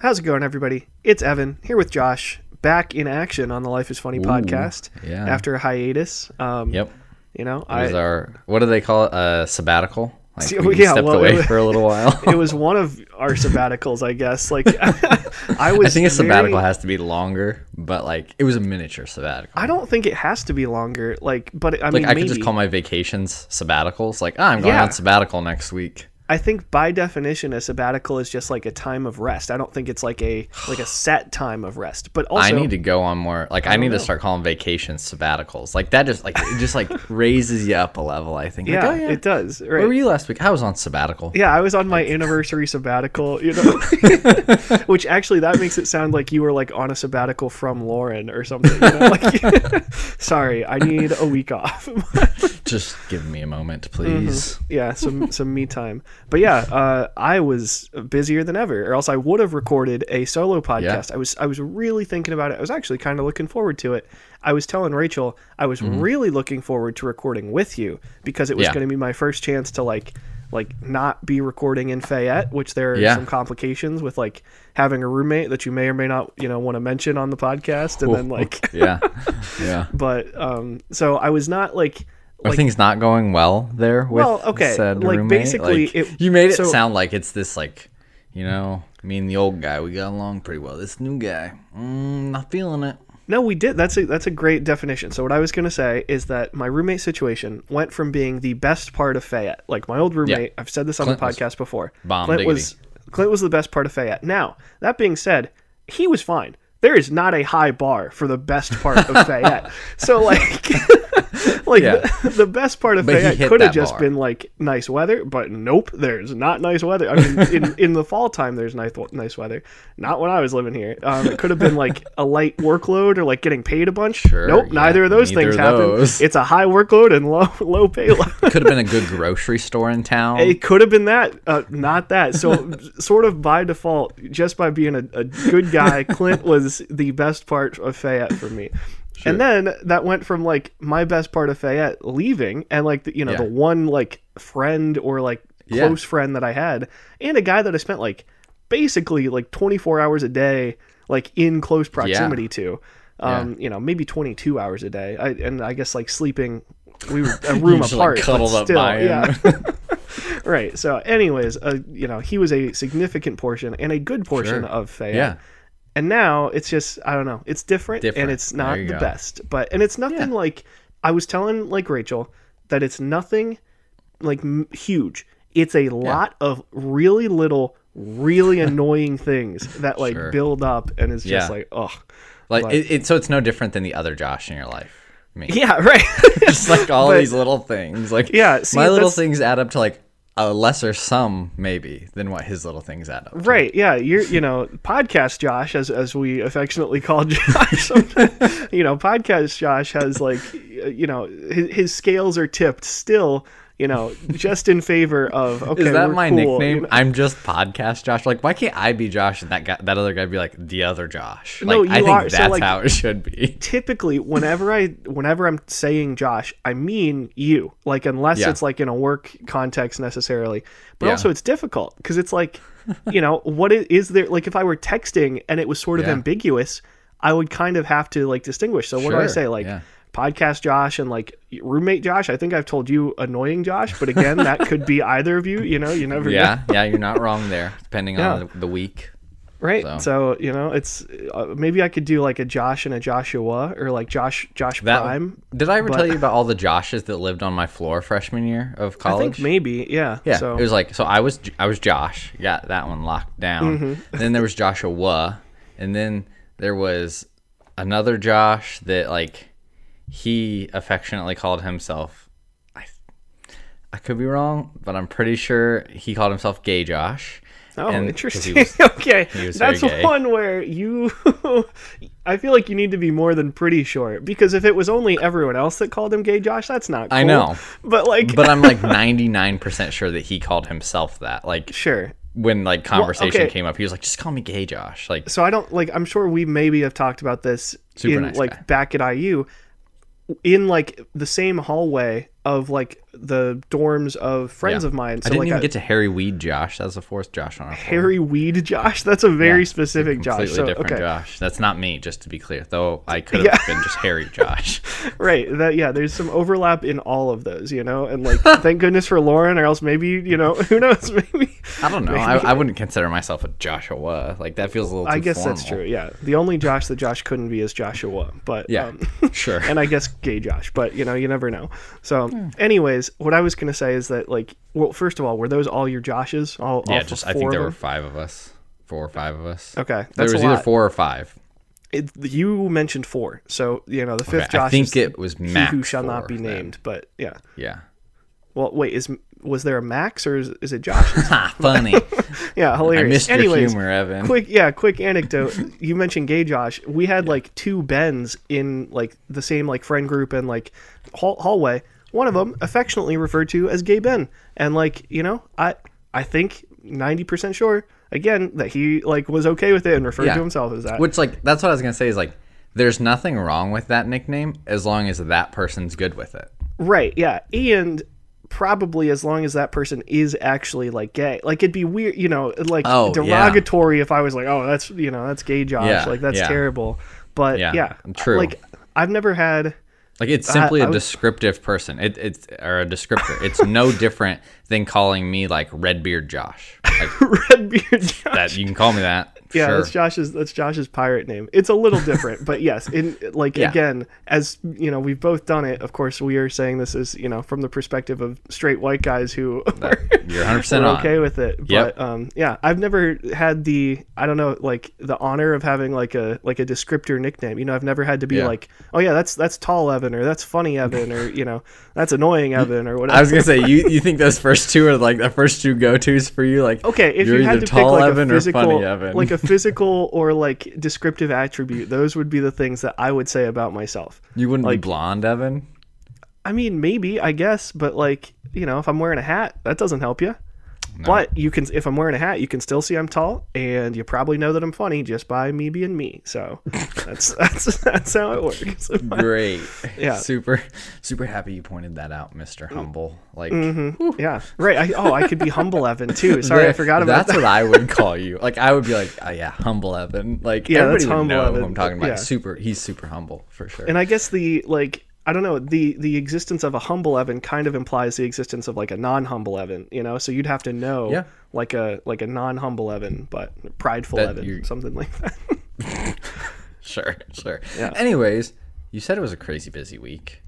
How's it going, everybody? It's Evan here with Josh, back in action on the Life is Funny podcast yeah. after a hiatus. Um, Yep. You know, It was I, our what do they call it? A sabbatical. Like See, we yeah, stepped well, away it- for a little while. it was one of our sabbaticals, I guess. Like, I was. I think a sabbatical very- has to be longer, but like it was a miniature sabbatical. I don't think it has to be longer. Like, but I like mean, I maybe. could just call my vacations sabbaticals. Like, ah, I'm going Yeah. on sabbatical next week. I think by definition, a sabbatical is just like a time of rest. I don't think it's like a like a set time of rest. But also, I need to go on more. Like, I, need know. to start calling vacations sabbaticals. Like that just like it just like raises you up a level. I think. Like, yeah, oh, yeah. it does. Right. Where were you last week? I was on sabbatical. Yeah, I was on my anniversary sabbatical, you know, which actually that makes it sound like you were like on a sabbatical from Lauren or something. You know? like, sorry, I need a week off. Just give me a moment, Mm-hmm. please. yeah, some some me time. But yeah, uh, I was busier than ever, or else I would have recorded a solo podcast. I was I was really thinking about it. I was actually kind of looking forward to it. I was telling Rachel I was really looking forward to recording with you because it was Mm-hmm. Yeah. going to be my first chance to like like not be recording in Fayette, which there are Yeah. some complications with like having a roommate that you may or may not you know want to mention on the podcast, and then like. yeah, yeah. But um, so I was not like Are things not going well there with Well, okay, said like, roommate? basically, Like, it- you made it so- sound like it's this like you know me and the old guy we got along pretty well. This new guy, mm, not feeling it. No, we did. That's a that's a great definition. So what I was going to say is that my roommate situation went from being the best part of Fayette. Like my old roommate, I've said this on Clint the podcast before. bomb Clint diggity. was Clint was the best part of Fayette. Now, that being said, he was fine. There is not a high bar for the best part of Fayette. So like like Yeah. the, the best part of But Fayette could have just bar. been like nice weather, but nope, there's not nice weather. I mean, in, in the fall time, there's nice nice weather. Not when I was living here. Um, it could have been like a light workload or like getting paid a bunch. Sure, nope, yeah, neither of those neither things happen. It's a high workload and low low payload. Could have been a good grocery store in town. It could have been that, uh, not that. So, sort of by default, just by being a, a good guy, Clint was the best part of Fayette for me. And then that went from like my best part of Fayette leaving, and like the, you know Yeah. the one like friend or like Yeah. close friend that I had, and a guy that I spent like basically like 24 hours a day like in close proximity to. Um, you know, maybe 22 hours a day. I, and I guess like sleeping, we were a room just, like, apart, cuddled but up still, him. yeah. right. So, anyways, uh, you know, he was a significant portion and a good portion Sure. of Fayette. Yeah, And now it's just I don't know. It's different, and it's not the go. best. But and it's nothing Yeah. like I was telling like Rachel that it's nothing like m- huge. It's a lot of really little, really annoying things that like Sure. build up, and it's just Yeah. like oh like it, it. So it's no different than the other Josh in your life. Me, yeah, right. just like all But- these little things. Like Yeah, see, my little things add up to like a lesser sum maybe than what his little things add up. to. Right, yeah, you're you know podcast Josh as as we affectionately call Josh. you know, podcast Josh has like you know his, his scales are tipped still. You know, just in favor of okay. Is that my cool, nickname? you know? I'm just podcast Josh. Like, why can't I be Josh and that guy, that other guy be like the other Josh? Like, No, I you think are- so, like- how it should be. Typically, whenever I whenever I'm saying Josh, I mean you. Like unless Yeah. it's like in a work context necessarily, but Yeah. also it's difficult because it's like, you know, what is, is there? Like if I were texting and it was sort of Yeah. ambiguous, I would kind of have to like distinguish. So what do I say? Like. Podcast Josh and like roommate Josh. I think I've told you annoying Josh, but again, that could be either of you. You know, you never know. Yeah, yeah, you're not wrong there. Depending Yeah. on the, week. Right. So. So. you know, it's uh, maybe I could do like a Josh and a Joshua or like Josh Josh That Prime. did I ever but- tell you about all the Joshes that lived on my floor freshman year of I college? think maybe, yeah. Yeah, So it was like so. I was I was Josh. Got that one locked down. Mm-hmm. then there was Joshua, and then there was another Josh that like he affectionately called himself. I I could be wrong, but I'm pretty sure he called himself Gay Josh. Oh, And- interesting. was- okay, that's one where you. I feel like you need to be more than pretty sure because if it was only everyone else that called him gay, Josh, that's not. Cool. I know. but like, but I'm like 99% sure that he called himself that. Like sure. when like conversation okay. came up, he was like, "Just call me Gay Josh." Like So I don't like. I'm sure we maybe have talked about this Super in nice like guy. back at IU, in like the same hallway of like the dorms of friends Yeah. of mine. So I didn't like even I- get to Harry Weed Josh. That's the fourth Josh on our floor. Harry Weed Josh. That's a very Yeah, specific Josh. Completely So different okay, Josh. That's not me, just to be clear. Though I could have Yeah. been just Harry Josh. right. That yeah. There's some overlap in all of those, you know. And like, thank goodness for Lauren, or else maybe you know who knows maybe. I don't know. I, I wouldn't consider myself a Joshua. Like that feels a little. Too I guess that's true. Yeah. The only Josh that Josh couldn't be is Joshua, but Yeah, um, sure. and I guess gay Josh, but you know, you never know. So, anyways, what I was gonna say is that like, well, first of all, were those all your Joshes? All, yeah, all just I think there were five of us, four or five of us. Okay, there was either four or five. It, you mentioned four, so you know the fifth Okay, Josh. I think it was Max. who shall not be then. named. But yeah. Yeah. Well, wait, is was there a Max or is, is it Josh? Funny. yeah, I hilarious. missed your humor, Evan. quick yeah quick anecdote you mentioned gay josh we had like two bens in like the same like friend group and like hall- hallway one of them affectionately referred to as gay ben and like you know i i think 90% sure again that he like was okay with it and referred Yeah. to himself as that Which like that's what I was gonna say is like there's nothing wrong with that nickname as long as that person's good with it. right yeah and probably as long as that person is actually like gay like it'd be weird you know like Oh, yeah. derogatory if i was like oh that's you know that's gay josh Yeah, like that's yeah. terrible but Yeah, yeah, true. like i've never had Like it's simply I a was- descriptive person. It, it's or a descriptor. It's no different than calling me like Redbeard Josh. Like Redbeard Josh. that you can call me that. Yeah, sure. that's Josh's. That's Josh's pirate name. It's a little different, but yes, in like Yeah. again, as you know, we've both done it. Of course, we are saying this is you know from the perspective of straight white guys who are, You're 100 percent are on. okay with it. Yep. But um, yeah, I've never had the I don't know like the honor of having like a like a descriptor nickname. You know, I've never had to be Yeah. like, oh yeah, that's that's tall Evan or that's funny Evan or you know that's annoying Evan or whatever. I was gonna say you. You think those first two are like the first two go tos for you? Like Okay, if you're you had either to pick tall like Evan a or physical, funny Evan. like a physical or like descriptive attribute, those would be the things that I would say about myself. you wouldn't like- be blonde, Evan. I mean, maybe I guess, but like you know, if I'm wearing a hat, that doesn't help you. But you can, if I'm wearing a hat, you can still see I'm tall, and you probably know that I'm funny just by me being me. So that's that's that's how it works. Great. Yeah. Super, super happy you pointed that out, Mister Humble. Like mm-hmm. yeah, right. I, oh, I could be humble Evan too. Sorry, I forgot about That's that. That's what I would call you. Like I would be like, oh, yeah, humble Evan. Like Yeah, everybody that's would humble know who I'm talking about. Yeah. Super. He's super humble for sure. And I guess the like I don't know the the existence of a humble Evan kind of implies the existence of like a non-humble Evan, you know. So you'd have to know Yeah. like a like a non-humble Evan, but prideful That Evan, you- something like that. sure, sure. Yeah. Anyways, you said it was a crazy busy week.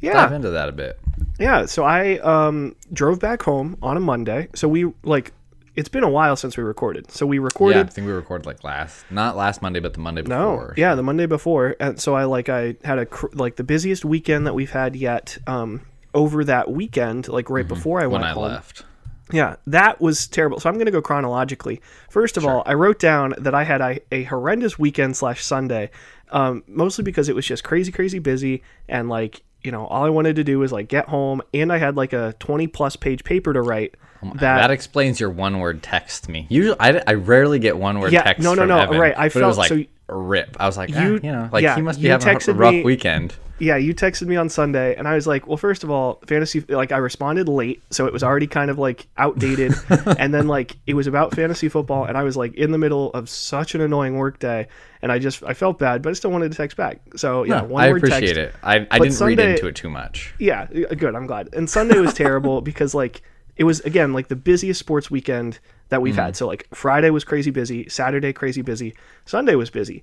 Yeah, dive into that a bit. yeah. So I um drove back home on a Monday. So we like it's been a while since we recorded. So we recorded. Yeah, I think we recorded like last, not last Monday, but the Monday before. No, yeah, the Monday before, and so I like I had a cr- like the busiest weekend that we've had yet. Um, over that weekend, like right before I Mm-hmm. when went I home, left. Yeah, that was terrible. So I'm going to go chronologically. First of all, I wrote down that I had a, a horrendous weekend slash Sunday, um, mostly because it was just crazy, crazy busy, and like you know, all I wanted to do was like get home, and I had like a 20 plus page paper to write. That, that explains your one word text me. Usually, I, I rarely get one word Yeah, text. no, no, no, Evan, right, I but it was felt- like so rip. I was like, you- you, you know, like yeah, he must be having a rough me- weekend. yeah, you texted me on Sunday, and I was like, well, first of all, fantasy, like, I responded late, so it was already kind of like outdated. and then, like, it was about fantasy football, and I was like in the middle of such an annoying work day, and I just, I felt bad, but I still wanted to text back. So, yeah, No, one I word appreciate text. it. I, I But didn't read into it too much. Yeah, good. I'm glad. And Sunday was terrible because like it was again like the busiest sports weekend that we've had. So like Friday was crazy busy, Saturday crazy busy, Sunday was busy.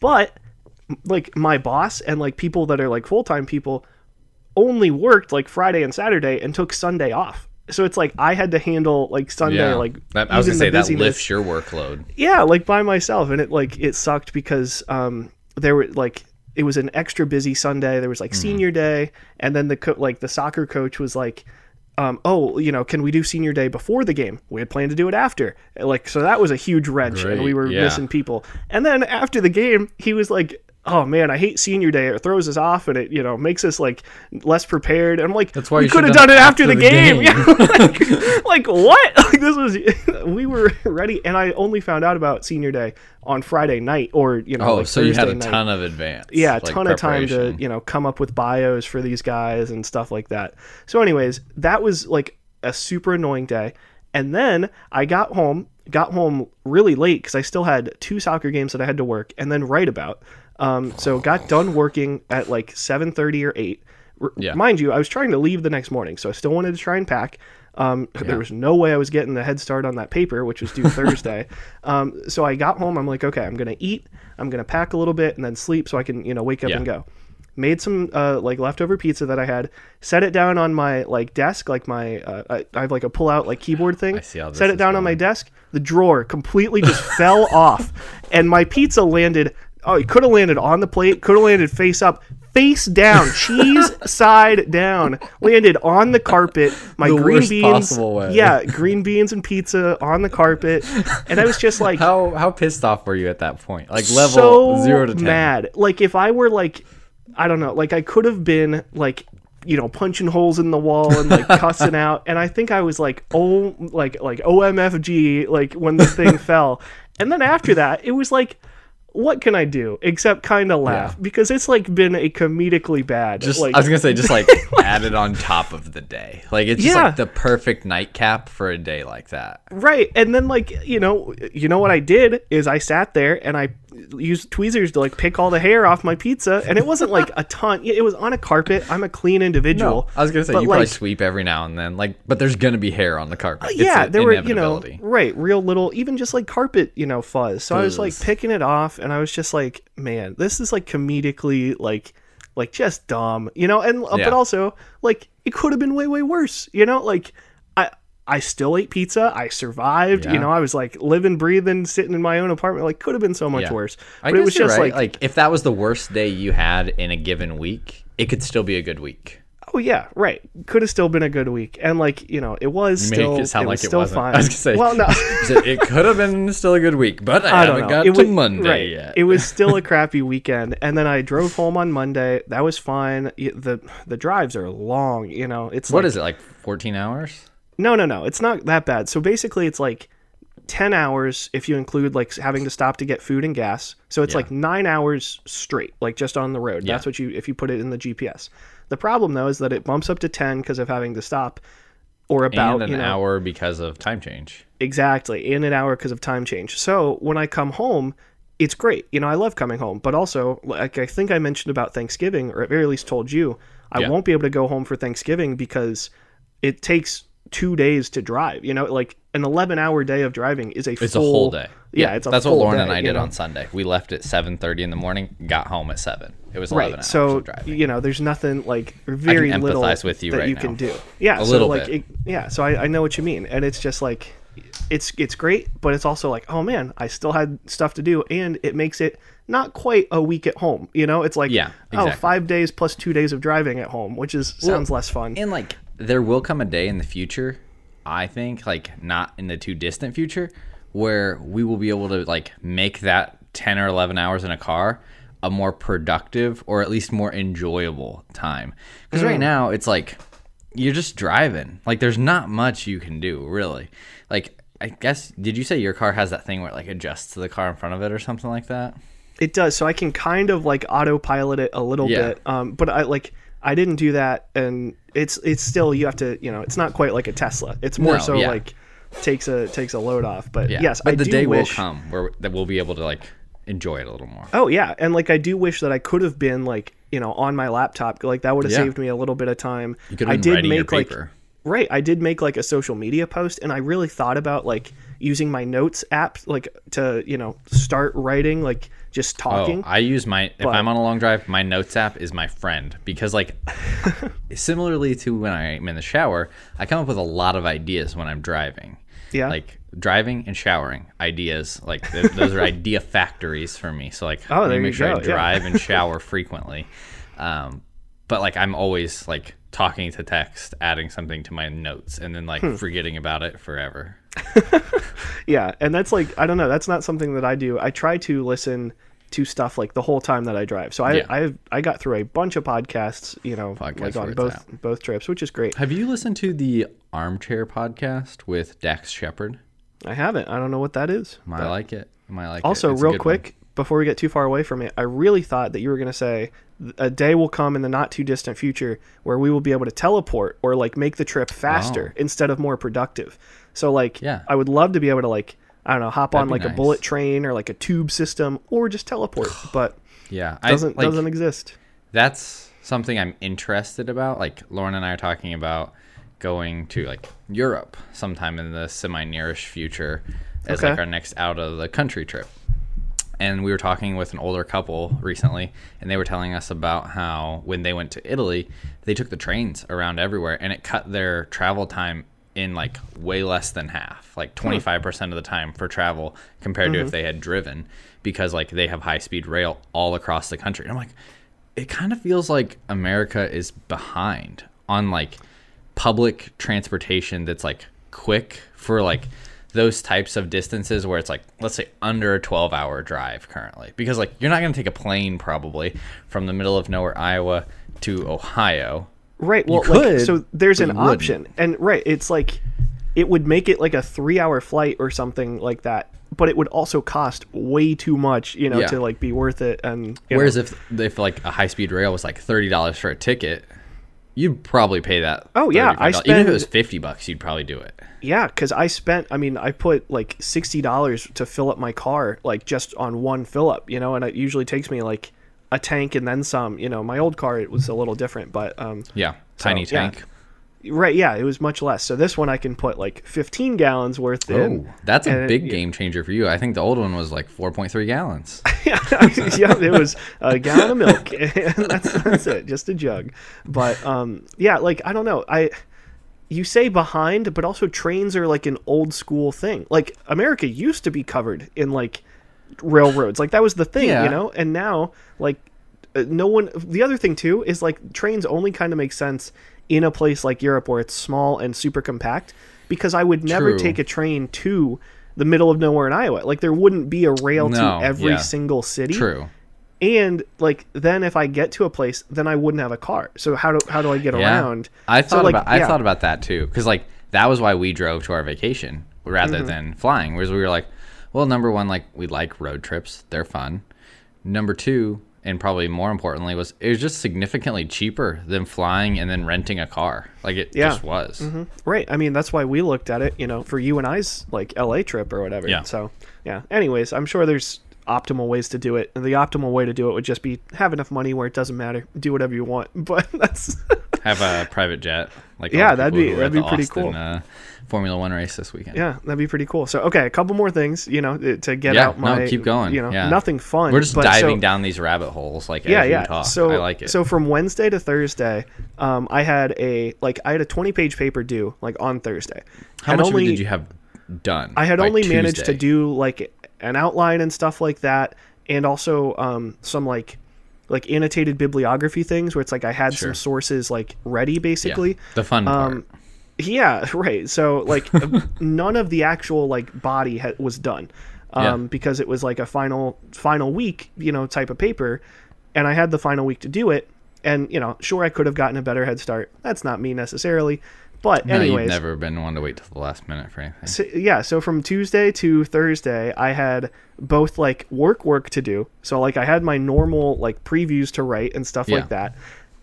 But like my boss and like people that are like full-time people only worked like Friday and Saturday and took Sunday off. So it's like I had to handle like Sunday Yeah, like that, I was gonna say that lifts your workload. yeah like by myself and it like it sucked because um there were like it was an extra busy sunday there was like senior day and then the co- like the soccer coach was like um, oh, you know, can we do senior day before the game? We had planned to do it after. Like, so that was a huge wrench, and we were yeah. missing people. And then after the game, he was like, oh man, I hate senior day. It throws us off and it, you know, makes us like less prepared. And I'm like, That's why we you could have should've done it after, after the, the game. game. Yeah, like, like what? Like this was, we were ready. And I only found out about senior day on Friday night or, you know, Oh, like so you had a night ton of advance. yeah, a like, ton of time to you know come up with bios for these guys and stuff like that. So, anyways, that was like a super annoying day. And then I got home, got home really late because I still had two soccer games that I had to work and then write about. Um, so got done working at like seven thirty or eight. R- Yeah. Mind you, I was trying to leave the next morning, so I still wanted to try and pack. Um, There was no way I was getting the head start on that paper, which was due Thursday. Um, so I got home. I'm like, okay, I'm gonna eat. I'm gonna pack a little bit and then sleep so I can, you know, wake up Yeah. and go. Made some uh, like leftover pizza that I had. Set it down on my like desk, like my uh, I, I have like a pull out like keyboard thing. I see how this Set it down on my desk. The drawer completely just fell off, and my pizza landed. Oh, it could have landed on the plate. Could have landed face up, face down, cheese side down. Landed on the carpet. My The green worst beans. possible way. Yeah, green beans and pizza on the carpet, and I was just like, How how pissed off were you at that point? Like level so zero to ten. mad. Like if I were like, I don't know, like I could have been like, you know, punching holes in the wall and like cussing out, and I think I was like, oh, like like OMFG, like when the thing fell, and then after that, it was like. What can I do except kind of laugh Yeah. because it's like been a comedically bad. Just like, I was gonna say just like added on top of the day. Like it's just Yeah. like the perfect nightcap for a day like that. Right. And then like, you know, you know what I did is I sat there and I used tweezers to like pick all the hair off my pizza and it wasn't like a ton. It was on a carpet. I'm a clean individual. I was gonna say you probably like, sweep every now and then, like, but there's gonna be hair on the carpet. It's yeah, there were, you know, right, real little, even just like carpet, you know, fuzz. So I was like picking it off, and I was just like, man, this is like comedically like, like just dumb, you know. And uh, Yeah. but also like it could have been way way worse, you know. Like I still ate pizza. I survived. You know, I was like living, breathing, sitting in my own apartment. Like could have been so much Yeah. worse. I But guess it was just right. like, like if that was the worst day you had in a given week, it could still be a good week. oh yeah, right. Could have still been a good week, and like you know, it was Make still it was like it still wasn't. fine. I was gonna say, well, no. It could have been still a good week, but I, I don't haven't know. got it to was, Monday right. yet. It was still a crappy weekend, and then I drove home on Monday. That was fine. The The drives are long. You know, it's what like, is it like? 14 hours? No, no, no. It's not that bad. So basically, it's like ten hours if you include like having to stop to get food and gas. So it's Yeah. like nine hours straight, like just on the road. Yeah. That's what you if you put it in the GPS. The problem though is that it bumps up to ten because of having to stop, or about and an you know, hour because of time change. Exactly, in an hour because of time change. So when I come home, it's great. You know, I love coming home, but also, like I think I mentioned about Thanksgiving, or at very least told you, I Yeah. won't be able to go home for Thanksgiving because it takes two days to drive. You know, like an 11 hour day of driving is a It's full, a whole day. Yeah, it's a that's what Lauren day, and I did know? on Sunday. We left at 7:30 in the morning, got home at seven. It was 11 Right. hours So of driving. you know, there's nothing like very little with you that right you can do. Yeah, A so little like bit. It, yeah, so I, I know what you mean, and it's just like it's it's great, but it's also like oh man, I still had stuff to do, and it makes it not quite a week at home. You know, it's like Yeah, oh exactly. five days plus two days of driving at home, which is sounds less fun. And like there will come a day in the future, I think, like not in the too distant future, where we will be able to like make that 10 or 11 hours in a car a more productive or at least more enjoyable time. Cuz Mm. right now it's like you're just driving. Like there's not much you can do, really. Like I guess did you say your car has that thing where it like adjusts to the car in front of it or something like that? It does. So I can kind of like autopilot it a little Yeah. bit. Um, but I like I didn't do that, and it's it's still you have to you know it's not quite like a Tesla. It's more No, so yeah. like takes a takes a load off. But Yeah. yes, but I the do day wish. will come where that we'll be able to like enjoy it a little more. Oh yeah, and like I do wish that I could have been like you know on my laptop. Like that would have Yeah. saved me a little bit of time. You could I did make like right. I did make like a social media post, and I really thought about like using my notes app like to you know start writing like just talking. Oh, I use my if I'm on a long drive, my notes app is my friend because like similarly to when I'm in the shower, I come up with a lot of ideas when I'm driving. Yeah. Like driving and showering ideas, like th- those are idea factories for me. So like, Oh, there make you sure go, I yeah. drive and shower frequently. Um, but like I'm always like talking to text, adding something to my notes, and then like Hmm. forgetting about it forever. Yeah, and that's like I don't know. That's not something that I do. I try to listen to stuff like the whole time that I drive. So I Yeah. I I got through a bunch of podcasts, you know, Podcast like on both both trips, which is great. Have you listened to the Armchair podcast with Dax Shepard? I haven't. I don't know what that is. I like it. I like Also, it. Real quick, before we get too far away from it, I really thought that you were going to say a day will come in the not too distant future where we will be able to teleport or like make the trip faster instead of more productive. So like, Yeah. I would love to be able to like, I don't know, hop on That'd be like a bullet train or like a tube system or just teleport, but. Yeah, doesn't I, like, doesn't exist. that's something I'm interested about. Like Lauren and I are talking about going to like Europe sometime in the semi nearish future as Okay. like our next out of the country trip. And we were talking with an older couple recently, and they were telling us about how when they went to Italy, they took the trains around everywhere, and it cut their travel time in like way less than half, like hmm. 25% of the time for travel compared to if mm-hmm. they had driven, because like they have high speed rail all across the country. And I'm like, it kind of feels like America is behind on like public transportation that's like quick for like those types of distances where it's like let's say under a 12 hour drive currently because like you're not going to take a plane probably from the middle of nowhere Iowa to Ohio Right. Well, could, like, so there's an you wouldn't. option, and right, it's like it would make it like a three-hour flight or something like that, but it would also cost way too much, you know, Yeah. to like be worth it. And whereas know, if if like a high speed rail was like $30 for a ticket you'd probably pay that Oh, yeah, I $35. even if it was 50 bucks you'd probably do it yeah, because I spent, I mean, I put like sixty dollars to fill up my car, like just on one fill up, you know, and it usually takes me like a tank and then some. You know, my old car it was a little different, but um, yeah tiny So, yeah. tank right, yeah, it was much less. So this one I can put like fifteen gallons worth in. Oh, that's a and it- big game changer for you. I think the old one was like 4.3 gallons. yeah, yeah, it was a gallon of milk. that's that's it, just a jug. But um, yeah, like I don't know, I. You say behind, but also trains are like an old school thing. Like America used to be covered in like railroads, like that was the thing, Yeah. you know. And now, like, uh, no one. The other thing too is like trains only kind of make sense in a place like Europe where it's small and super compact. Because I would never True. take a train to the middle of nowhere in Iowa. Like there wouldn't be a rail No, to every yeah. single city True. And like then if I get to a place, then I wouldn't have a car. So how do how do I get Yeah. around? I So, thought like, about I yeah. thought about that too cuz like that was why we drove to our vacation rather Mm-hmm. than flying. Whereas we were like, well, number 1 like we like road trips. They're fun. Number 2, and probably more importantly was it was just significantly cheaper than flying and then renting a car. Like it Yeah. just was. Right. I mean, that's why we looked at it, you know, for you and I's like LA trip or whatever. Yeah. So, yeah. Anyways, I'm sure there's optimal ways to do it. And the optimal way to do it would just be have enough money where it doesn't matter. Do whatever you want. But that's Have a private jet like Yeah, that'd be- who were at that'd be pretty Austin, cool. Uh, Formula 1 race this weekend. yeah, that'd be pretty cool. So, okay, a couple more things, you know, uh, to get Yeah, out my no, keep going. you know, Yeah. nothing fun. We're just but so- diving down these rabbit holes like yeah, yeah. So I like it. So from Wednesday to Thursday, um, I had a like I had a twenty page paper due like on Thursday. How Had much of it only- did you have done? I had only managed to do like an outline and stuff like that, and also um, some like like annotated bibliography things where it's like I had Sure. some sources like ready Yeah, basically. the fun part. Um, yeah, right. So like none of the actual like body ha- was done um, Yeah. because it was like a final final week, you know, type of paper, and I had the final week to do it. And you know, sure, I could have gotten a better head start. That's not me necessarily, but no, anyways, you've never been one to wait till the last minute for anything. so, yeah, so from Tuesday to Thursday, I had both like work work to do. So like I had my normal like previews to write and stuff Yeah. like that.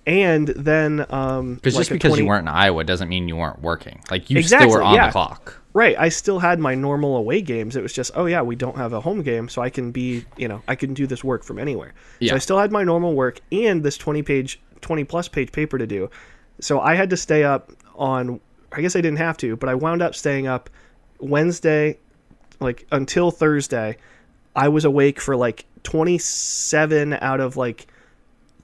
And then um Because like just because 20 you weren't in Iowa doesn't mean you weren't working. Like you Exactly, still were on yeah. the clock. Right, I still had my normal away games. It was just, oh yeah, we don't have a home game, so I can be, you know, I can do this work from anywhere. Yeah. So I still had my normal work and this 20 page 20 plus page paper to do. So I had to stay up on I guess I didn't have to, but I wound up staying up Wednesday like until Thursday. I was awake for like 27 out of like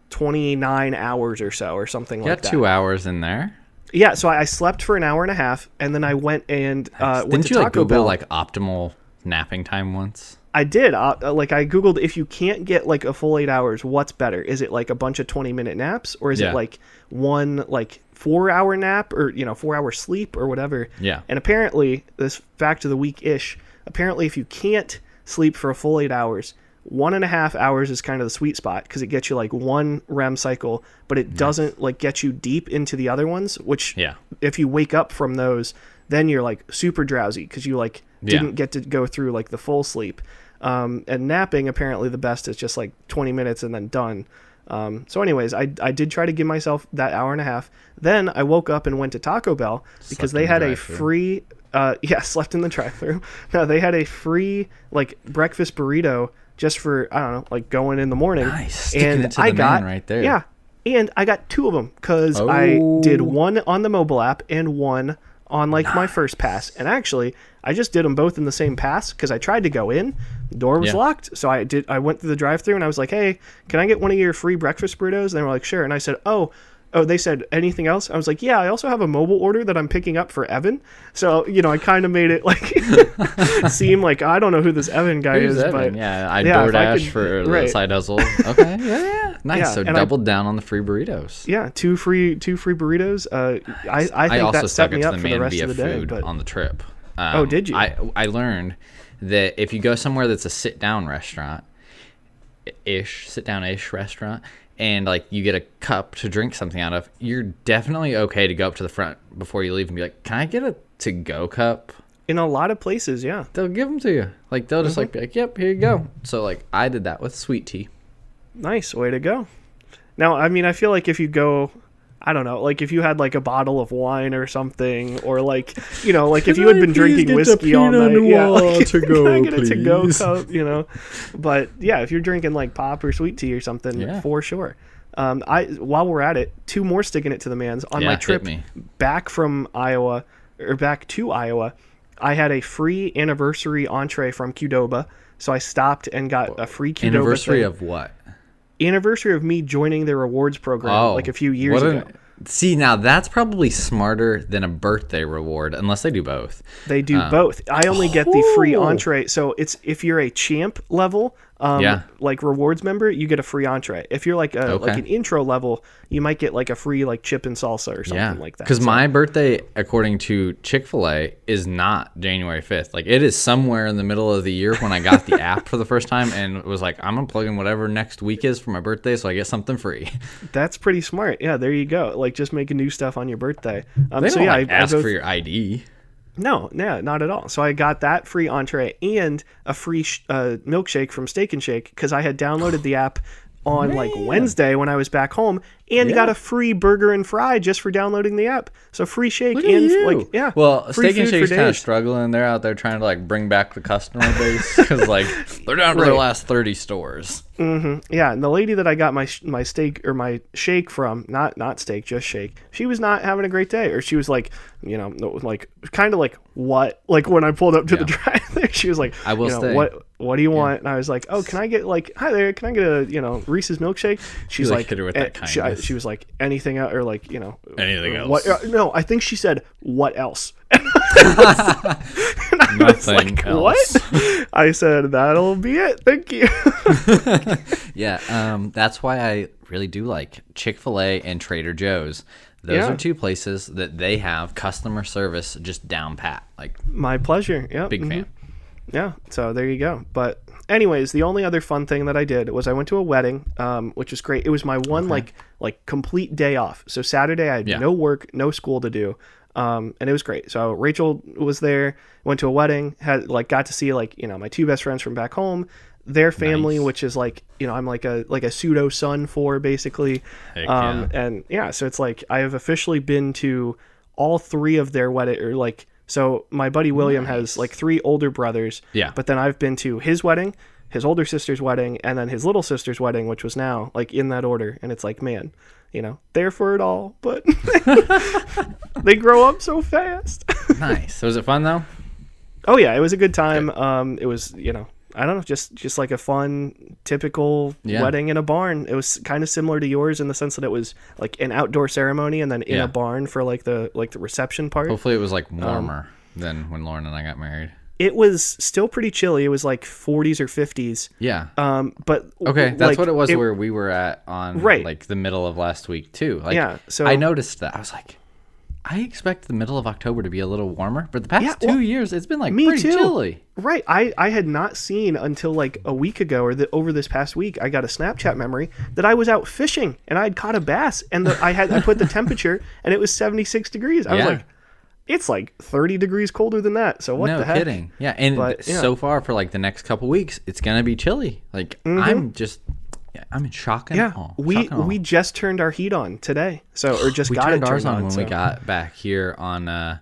29 hours or so or something You like got that. two hours in there. Yeah, so I I slept for an hour and a half and then I went and uh went Didn't to you Taco like Google Bell. like optimal napping time once? I did. Uh, uh, like I googled if you can't get like a full eight hours, what's better? Is it like a bunch of twenty minute naps, or is Yeah. it like one like four hour nap, or you know four hour sleep, or whatever? Yeah. And apparently, this fact of the week ish. Apparently, if you can't sleep for a full eight hours, one and a half hours is kind of the sweet spot because it gets you like one REM cycle, but it doesn't like get you deep into the other ones. Which Yeah. if you wake up from those, then you're like super drowsy because you like Yeah. didn't get to go through like the full sleep. Um, and napping apparently the best is just like 20 minutes and then done. Um, so, anyways, I, I did try to give myself that hour and a half. Then I woke up and went to Taco Bell because Slept they in the had a free. Uh, yeah, slept in the drive-through. No, they had a free like breakfast burrito just for I don't know, like going in the morning. Nice. And I got right there. yeah, and I got two of them because I Oh. did one on the mobile app and one on like my first pass. And actually, I just did them both in the same pass because I tried to go in, the door was Yeah. locked. So I did. I went through the drive-through and I was like, "Hey, can I get one of your free breakfast burritos?" And they were like, "Sure." And I said, "Oh." Oh, they said anything else? I was like, yeah, I also have a mobile order that I'm picking up for Evan. So, you know, I kind of made it like seem like I don't know who this Evan guy Who's is, Evan? but yeah, I yeah, if I could- for the side hustle. Okay, yeah, yeah, nice. Yeah, so and I- doubled down on the free burritos. yeah, two free two free burritos. Uh, I I think I also that set me up the for the rest of the day. food But on the trip. Um, Oh, did you? I I learned that if you go somewhere that's a sit down restaurant, ish sit down ish restaurant, and like you get a cup to drink something out of, you're definitely okay to go up to the front before you leave and be like, "Can I get a to go cup?" in a lot of places, yeah, They'll give them to you. Like they'll just Mm-hmm. like be like, "Yep, here you go." So like I did that with sweet tea. nice way to go. Now, I mean, I feel like if you go. I don't know, like if you had like a bottle of wine or something, or like you know, like if you had been drinking whiskey all Pinot night, yeah, Noir like, to can I go, get a to go please? cup, you know? But yeah, if you're drinking like pop or sweet tea or something, Yeah. for sure. Um, I while we're at it, two more sticking it to the man's on Yeah, my trip me. back from Iowa or back to Iowa. I had a free anniversary entree from Qdoba, so I stopped and got a free Qdoba Anniversary thing. of what? Anniversary of me joining their rewards program oh, like a few years Oh, what an- ago. see, now that's probably smarter than a birthday reward, unless they do both. They do um, both. I only get the free Oh. entree. So it's if you're a champ level, um, Yeah. like rewards member, you get a free entree. If you're like a like an intro level, you might get like a free like chip and salsa or something Yeah, like that. Because So- my birthday, according to Chick Fil A, is not January fifth. Like it is somewhere in the middle of the year when I got the app for the first time and it was like, I'm gonna plug in whatever next week is for my birthday, so I get something free. that's pretty smart. Yeah, there you go. Like just making new stuff on your birthday. Um, They so don't yeah, like I, I ask both- for your ID. No, yeah, not at all. So I got that free entree and a free sh- uh, milkshake from Steak and Shake because I had downloaded the app on like Wednesday when I was back home and Yeah. got a free burger and fry just for downloading the app. So free shake Look and you. like yeah. Well, free Steak and food for Shake's kind of struggling. They're out there trying to like bring back the customer base because like they're down to their last thirty stores. Yeah, and the lady that I got my sh- my steak or my shake from, not not steak, just shake. She was not having a great day, or she was like, you know, like kind of like what? Like when I pulled up to the drive there, she was like, I will you know, say- what what do you want? And I was like, oh, can I get like, hi there, can I get a you know Reese's milkshake? She's like, like, hit her with eh, that she, I- she was like, anything else, or like you know, Anything What? else? uh, no, I think she said what else. Nothing like, else. what? I said that'll be it. Thank you. Yeah, um, that's why I really do like Chick Fil A and Trader Joe's. Those Yeah. are two places that they have customer service just down pat. Like My pleasure. Yeah. big fan. Yeah, so there you go. But anyways, the only other fun thing that I did was I went to a wedding, um, which was great. It was my one like like complete day off. So Saturday I had Yeah. no work, no school to do. Um, and it was great. So Rachel was there, went to a wedding, had like got to see like, you know, my two best friends from back home, their family, Nice. which is like, you know, I'm like a like a pseudo son for basically. Um and yeah, so it's like I have officially been to all three of their wedding or like so my buddy William has like three older brothers. Yeah. But then I've been to his wedding, his older sister's wedding, and then his little sister's wedding, which was now like in that order. And it's like, man, you know, there for it all, but they grow up so fast. nice. Was it fun though? oh yeah, it was a good time. Um, it was you know. I don't know, just just like a fun, typical Yeah. wedding in a barn. It was kind of similar to yours in the sense that it was like an outdoor ceremony and then in Yeah. a barn for like the like the reception part. Hopefully it was like Um, warmer than when Lauren and I got married. It was still pretty chilly. It was like 40s or 50s. Yeah. Um, but Okay, that's like, what it was where we were at on Right. like the middle of last week too. Like Yeah, so- I noticed that. I was like I expect the middle of October to be a little warmer, but the past Yeah, two well, years it's been like me pretty too. chilly. Right. I, I had not seen until like a week ago or the, over this past week, I got a Snapchat memory that I was out fishing and I had caught a bass and the, I had I put the temperature and it was 76 degrees. I was like, it's like 30 degrees colder than that. So what no the heck? kidding. Yeah, and But, yeah. so far for like the next couple weeks, it's gonna be chilly. Like mm-hmm. I'm just, yeah, I'm in shock and Yeah. awe. We we just turned our heat on today. So or just we got turned ours turned on on, when so. we got back here on uh,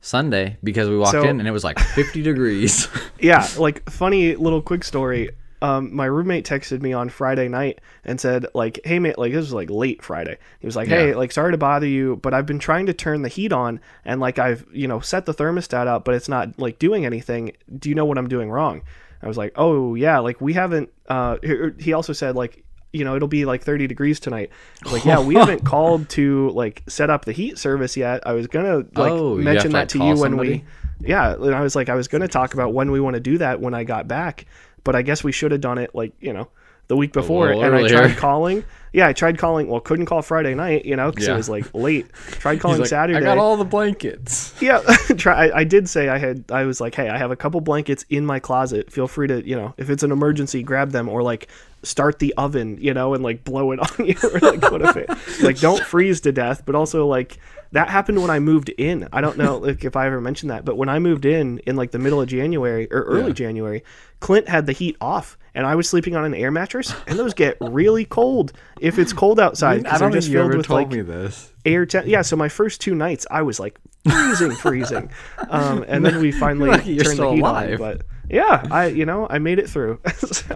Sunday because we walked So- in and it was like 50 degrees. yeah, like funny little quick story. Um, my roommate texted me on Friday night and said, like, hey mate, like this was like late Friday. He was like, hey, Yeah. like sorry to bother you, but I've been trying to turn the heat on and like I've you know set the thermostat up, but it's not like doing anything. Do you know what I'm doing wrong? I was like, oh yeah, like we haven't. Uh, he- he also said like. You know, it'll be like 30 degrees tonight. Like, yeah, we haven't called to like set up the heat service yet. I was gonna like Oh, mention that to, to you when somebody? we yeah and i was like i was going to talk about when we want to do that when i got back but i guess we should have done it like you know the week before and i tried calling yeah i tried calling well couldn't call friday night you know because Yeah. it was like late tried calling like, saturday I got all the blankets. yeah try I, I did say i had i was like hey i have a couple blankets in my closet feel free to you know if it's an emergency grab them or like start the oven you know and like blow it on you or like what if it like don't freeze to death but also like that happened when i moved in i don't know like if i ever mentioned that but when i moved in in like the middle of january or early Yeah. january clint had the heat off and i was sleeping on an air mattress and those get really cold if it's cold outside because they're just filled with like me this. air temp. Yeah, so my first two nights, I was like freezing, freezing, um, and then we finally turned the heat alive. on. But yeah, I you know I made it through. so,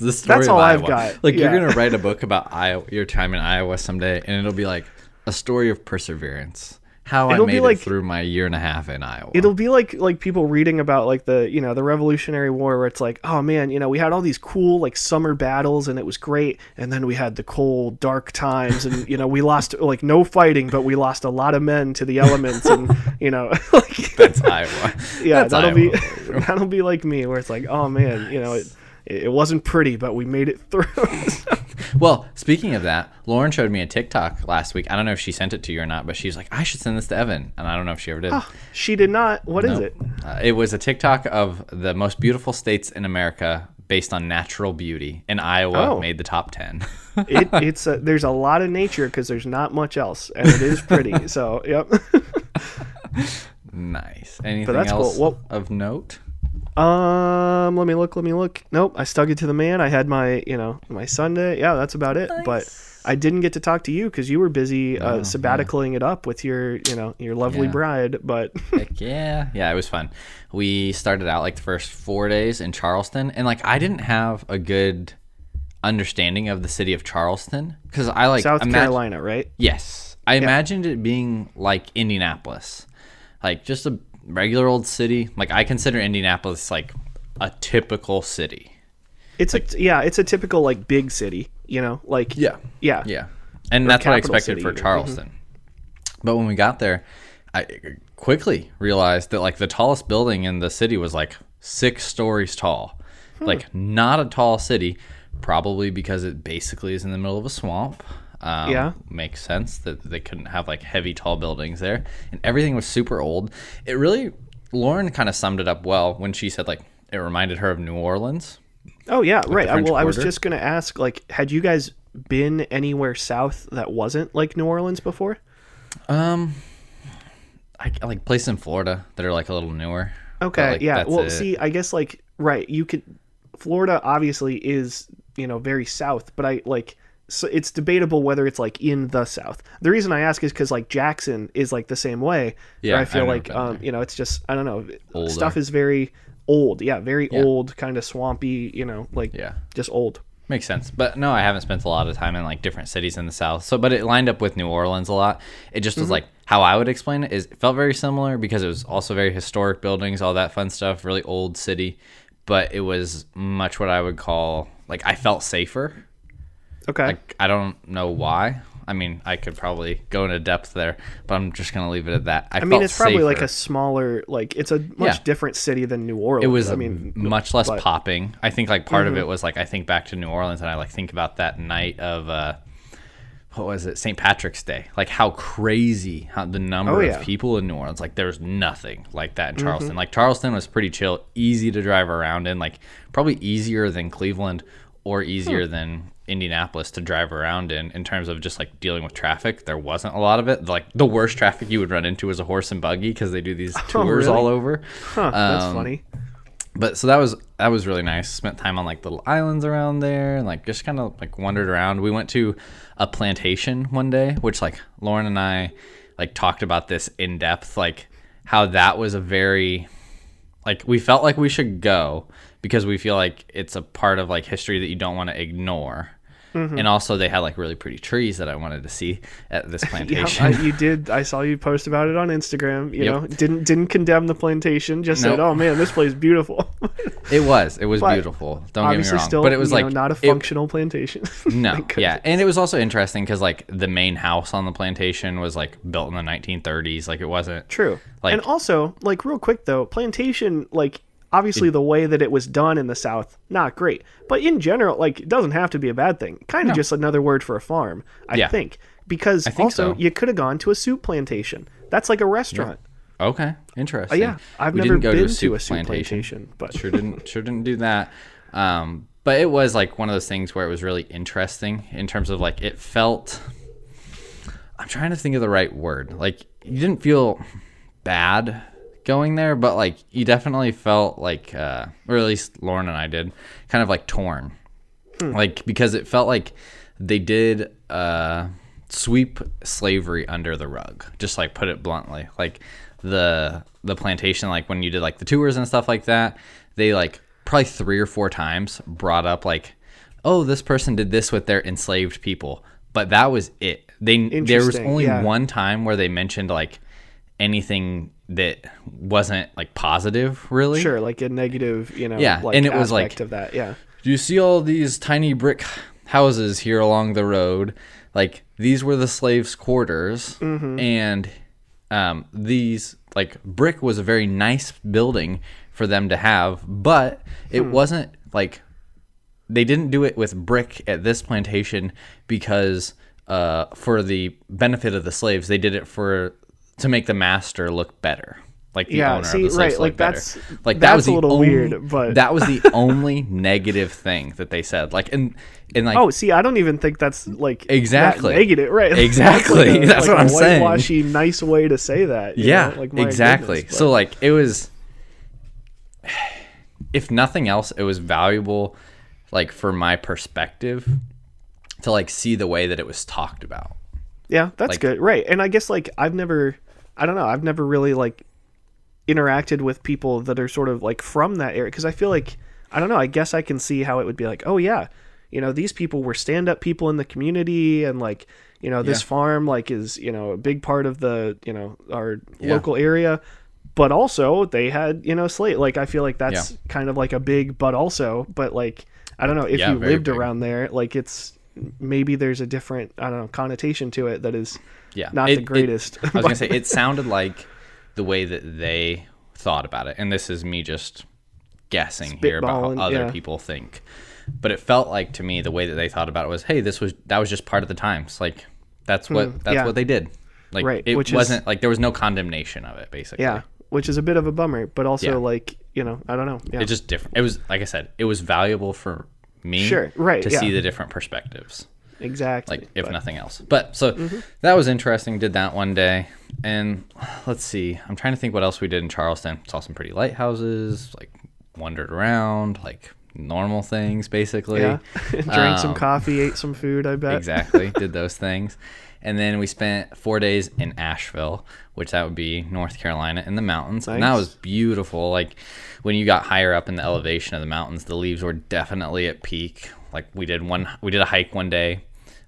That's all I've got. Like Yeah. you're gonna write a book about Iowa, your time in Iowa someday, and it'll be like a story of perseverance. How It'll I be made like- it through my year and a half in Iowa. it'll be like like people reading about like the you know the Revolutionary War, where it's like, oh man, you know we had all these cool like summer battles and it was great, and then we had the cold dark times, and you know we lost like no fighting, but we lost a lot of men to the elements, and you know like That's Iowa. yeah, That's that'll Iowa be that'll be like me, where it's like, oh man, you know, it it wasn't pretty, but we made it through. Well, speaking of that, Lauren showed me a TikTok last week. I don't know if she sent it to you or not, but she's like, I should send this to Evan, and I don't know if she ever did. she did not. What is Nope. it? Uh, it was a TikTok of the most beautiful states in America based on natural beauty, and Iowa Oh. made the top ten. It it's a, there's a lot of nature because there's not much else, and it is pretty. so yep. nice. Anything that's cool. else Well- of note? Um, let me look. Let me look. Nope, I stuck it to the man. I had my, you know, my Sunday. Yeah, that's about it. But I didn't get to talk to you because you were busy uh, sabbaticaling it up with your, you know, your lovely Yeah. bride. But Heck yeah. Yeah, it was fun. We started out like the first four days in Charleston, and like I didn't have a good understanding of the city of Charleston because I like South imag- Carolina, right? Yes, I imagined it being like Indianapolis, like just a regular old city. Like I consider Indianapolis like a typical city. It's a yeah, it's a typical like big city. You know, like Yeah. yeah, Yeah, and that's what I expected for even. Charleston. But when we got there, I quickly realized that like the tallest building in the city was like six stories tall. Hmm. Like not a tall city, probably because it basically is in the middle of a swamp. Um, Yeah. makes sense that they couldn't have like heavy tall buildings there, and everything was super old. It really, Lauren kind of summed it up well when she said like it reminded her of New Orleans. Oh yeah, right. I, well, I was just gonna ask, like, had you guys been anywhere south that wasn't like New Orleans before? Um, I like places in Florida that are like a little newer. Okay, like, yeah. Well, it. see, I guess like right, you could. Florida obviously is you know very south, but I like so it's debatable whether it's like in the south. The reason I ask is because like Jackson is like the same way. Yeah, I feel never like um, you know it's just I don't know Older. stuff is very old. Yeah, very Yeah. old, kind of swampy. You know, like Yeah. just old. Makes sense. But no, I haven't spent a lot of time in like different cities in the South. So, but it lined up with New Orleans a lot. It just Mm-hmm. was like how I would explain it is it felt very similar because it was also very historic buildings, all that fun stuff, really old city. But it was much what I would call like I felt safer. Okay. Like I don't know why. I mean, I could probably go into depth there, but I'm just gonna leave it at that. I, I mean, it's probably like a smaller, like it's a much Yeah. different city than New Orleans. it was I mean, much less but- Mm-hmm. popping. I think like part of it was like I think back to New Orleans and I like think about that night of uh what was it St. Patrick's Day like how crazy how the number Oh, yeah. of people in New Orleans like there's nothing like that in Charleston like Charleston was pretty chill easy to drive around in like probably easier than Cleveland or easier than Indianapolis to drive around in in terms of just like dealing with traffic there wasn't a lot of it like the worst traffic you would run into was a horse and buggy because they do these tours really? all over Huh, that's Um, funny. but so that was that was really nice. Spent time on like little islands around there and like just kind of like wandered around. We went to a plantation one day, which like Lauren and I like talked about this in depth, like how that was a very like we felt like we should go because we feel like it's a part of like history that you don't want to ignore. Mm-hmm. And also they had like really pretty trees that I wanted to see at this Yeah, plantation. I, you did. I saw you post about it on Instagram. You Yep. know, didn't didn't condemn the plantation. Just said, "Oh man, this place is beautiful." it was. It was But beautiful. Don't get me wrong. still, but it was like know, not a it- functional plantation. No, yeah, and it was also interesting because like the main house on the plantation was like built in the 1930s. Like it wasn't True. Like- and also, like real quick though, plantation, like obviously the way that it was done in the South, not great. But in general, like it doesn't have to be a bad thing. Kind of No. just another word for a farm, I Yeah. think. Because I think also so. you could have gone to a soup plantation. That's like a restaurant. okay. Uh, Interesting. yeah, I've We never been to a to soup a soup plantation, but sure didn't sure didn't do that. Um, but it was like one of those things where it was really interesting in terms of like it felt. I'm trying to think of the right word. Like you didn't feel bad going there, but like you definitely felt like, uh, or at least Lauren and I did, kind of like torn, like because it felt like they did uh, sweep slavery under the rug, just like put it bluntly, like the the plantation, like when you did like the tours and stuff like that, they like probably three or four times brought up like, oh, this person did this with their enslaved people, but that was it. They there was only yeah. one time where they mentioned like anything that wasn't like positive really sure, like a negative, you know, Yeah, like and it was, like- of that. Yeah. do you see all these tiny brick houses here along the road like these were the slaves quarters Mm-hmm. and um, these like brick was a very nice building for them to have but it Hmm. wasn't like they didn't do it with brick at this plantation because uh, for the benefit of the slaves they did it for to make the master look better like the Yeah, owner see, of the right, like, better. that's- like that was that's a the little only, weird, but- that was the only negative thing that they said like and and like Oh, see, I don't even think that's like Exactly. negative, right? Exactly. That's, like a, That's what I'm saying. Whitewashy, nice way to say that. you yeah know? Like, exactly goodness, so like it was if nothing else it was valuable like for my perspective to like see the way that it was talked about Yeah, that's good. Right. And I guess like I've never I don't know, I've never really like interacted with people that are sort of like from that area because I feel like I don't know, I guess I can see how it would be like, "Oh yeah, you know, these people were stand-up people in the community and like, you know, this Yeah. farm like is, you know, a big part of the, you know, our Yeah. local area." But also they had, you know, slate. Like I feel like that's Yeah. kind of like a big but also, but like I don't know, if you lived big. around there, like it's maybe there's a different I don't know connotation to it that is yeah not It- the it- greatest. i was gonna say it sounded like the way that they thought about it and this is me just guessing here about how other yeah. people think but it felt like to me the way that they thought about it was hey this was that was just part of the times like that's what that's Hmm, yeah. what they did like Right, it which wasn't like there was no condemnation of it basically yeah, which is a bit of a bummer, but also Yeah. like you know I don't know. Yeah, it's just different it was like i said it was valuable for me Sure, right, to yeah. see the different perspectives exactly. like if but- nothing else but so that was interesting did that one day and let's see i'm trying to think what else we did in charleston saw some pretty lighthouses like wandered around like normal things basically yeah, drank some Um, coffee, ate some food. I bet. exactly did those things and then we spent four days in asheville which that would be north carolina in the mountains and that was beautiful like when you got higher up in the elevation of the mountains the leaves were definitely at peak like we did one we did a hike one day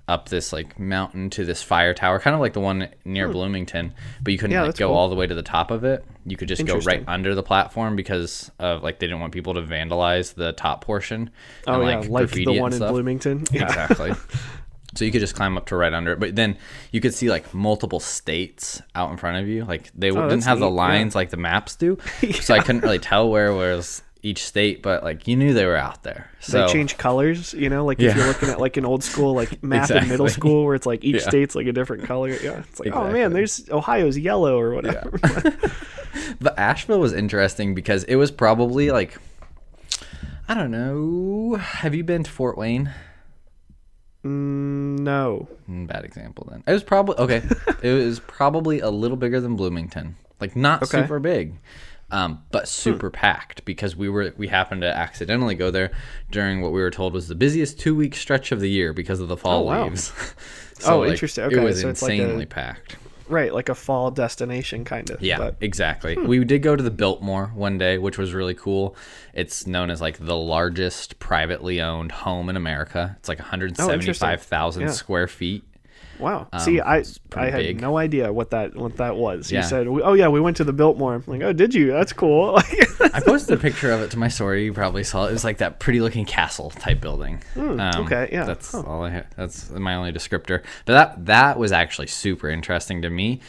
up this like mountain to this fire tower kind of like the one near bloomington but you couldn't Hmm. Yeah, like go cool. all the way to the top of it you could just go right under the platform because of like they didn't want people to vandalize the top portion Oh and, yeah, like the one in. Bloomington. Yeah. Exactly. so you could just climb up to right under it, but then you could see like multiple states out in front of you. Like they Oh, didn't have the neat, yeah. lines like the maps do, so I couldn't really tell where was each state, but like you knew they were out there. So they change colors, you know, like Yeah. if you're looking at like an old school like map in middle school where it's like each Yeah. state's like a different color. Yeah, it's like oh man, there's Ohio's yellow or whatever. But Asheville was interesting because it was probably like I don't know. Have you been to Fort Wayne? Mm, no, Mm, Bad example then. It was probably okay. it was probably a little bigger than Bloomington. Like not Okay. super big. Um, but super packed because we were we happened to accidentally go there during what we were told was the busiest two week stretch of the year because of the fall Oh, wow. leaves. Oh, interesting. Okay, It was so it's like a- insanely packed. Right, like a fall destination kind of. Yeah, but, hmm. exactly. We did go to the Biltmore one day, which was really cool. It's known as like the largest privately owned home in America. It's like 175,000 Yeah. square feet. Wow. See, I I Um, had big. no idea what that what that was. Yeah. You said, oh yeah, we went to the Biltmore. I'm like, oh, did you? That's cool. I posted a picture of it to my story. You probably saw it. It was like that pretty looking castle type building. Um, Hmm, okay, yeah. That's all I. Ha- that's my only descriptor. But that that was actually super interesting to me.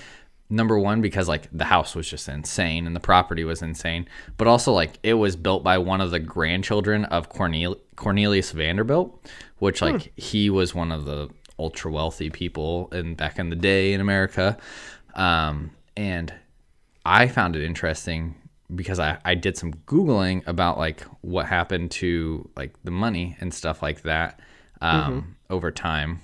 Number one, because like the house was just insane and the property was insane, but also like it was built by one of the grandchildren of Cornel- Cornelius Vanderbilt, which like Hmm. he was one of the ultra wealthy people in back in the day in America, um, and I found it interesting because I, I did some googling about like what happened to like the money and stuff like that um, over time.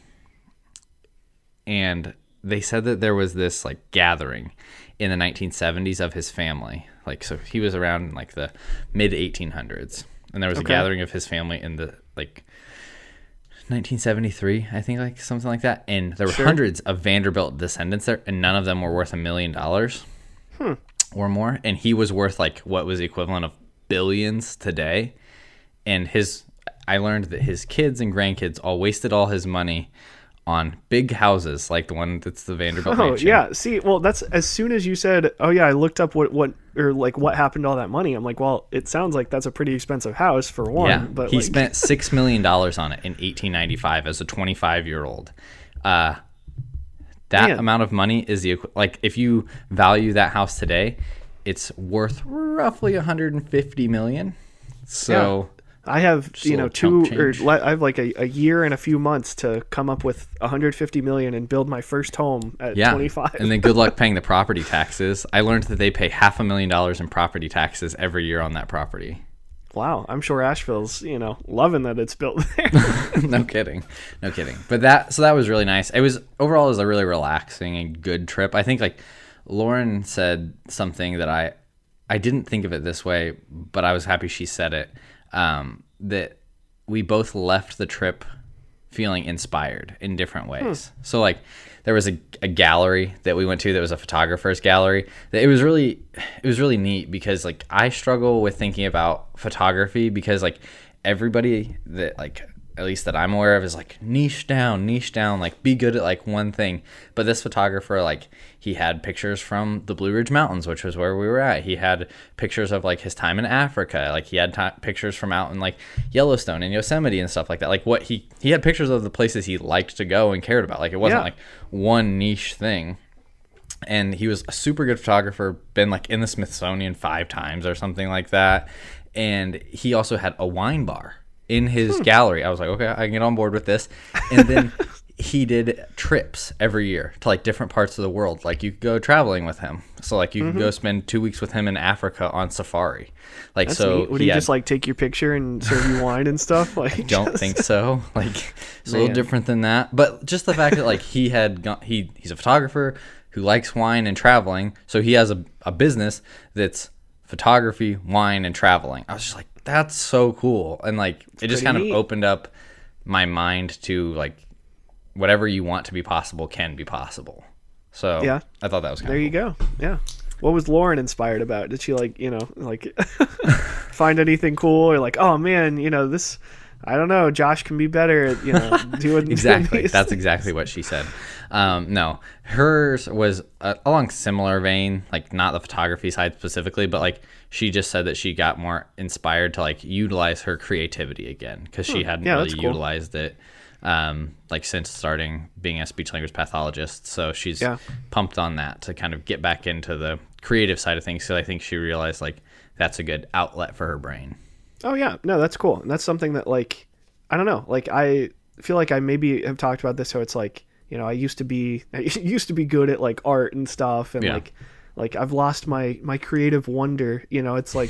And they said that there was this like gathering in the 1970s of his family. Like so he was around in like the mid 1800s and there was a gathering of his family in the like 1973 i think like something like that and there were Sure. hundreds of vanderbilt descendants there and none of them were worth a million dollars hmm. or more and he was worth like what was the equivalent of billions today and his i learned that his kids and grandkids all wasted all his money on big houses like the one that's the vanderbilt oh mansion. yeah. See, well, that's as soon as you said, oh yeah, I looked up what what or like what happened to all that money. I'm like, well, it sounds like that's a pretty expensive house for one. Yeah, but he like, spent six million dollars on it in 1895 as a 25 year old. Uh, that Man. amount of money is the like if you value that house today, it's worth roughly 150 million. So I have a you know two or le- I have like a, a year and a few months to come up with 150 million and build my first home at yeah, 25. and then good luck paying the property taxes. I learned that they pay half a million dollars in property taxes every year on that property. wow, I'm sure Asheville's you know loving that it's built there. no kidding no kidding but that so that was really nice it was overall it was a really relaxing and good trip i think like lauren said something that i i didn't think of it this way but i was happy she said it um, that we both left the trip feeling inspired in different ways. So like there was a, a gallery that we went to that was a photographer's gallery. That it was really it was really neat because like i struggle with thinking about photography because like everybody that like at least that I'm aware of is like niche down, niche down, like be good at like one thing. But this photographer, like he had pictures from the Blue Ridge Mountains, which was where we were at. He had pictures of like his time in Africa. Like he had ti pictures from out in like Yellowstone and Yosemite and stuff like that. Like what he he had pictures of the places he liked to go and cared about. Like it wasn't Yeah. like one niche thing and he was a super good photographer been like in the smithsonian five times or something like that and he also had a wine bar in his hmm. gallery i was like okay i can get on board with this and then he did trips every year to like different parts of the world like you could go traveling with him so like you could go mm-hmm. spend two weeks with him in africa on safari like That's so neat. Would he had- just like take your picture and serve you wine and stuff? Like, don't just- think so. Like it's a little different than that. But just the fact that like he had gone, he he's a photographer who likes wine and traveling, so he has a, a business that's photography, wine, and traveling. I was just like, that's so cool, and like it just kind of opened up my mind to like whatever you want to be possible can be possible. So Yeah. I thought that was kind There you go. Yeah. What was Lauren inspired about? Did she like, you know, like find anything cool or like, oh man, you know, this I don't know, Josh can be better at, you know, doing exactly these that's exactly what she said um, no hers was uh, along similar vein like not the photography side specifically but like she just said that she got more inspired to like utilize her creativity again because she hadn't Hmm. Yeah, really cool. utilized it um, like since starting being a speech language pathologist so she's Yeah. pumped on that to kind of get back into the creative side of things so i think she realized like that's a good outlet for her brain. Oh yeah, no, that's cool. And that's something that like I don't know, like I feel like I maybe have talked about this so it's like, you know, I used to be I used to be good at like art and stuff and Yeah. like like I've lost my my creative wonder, you know, it's like,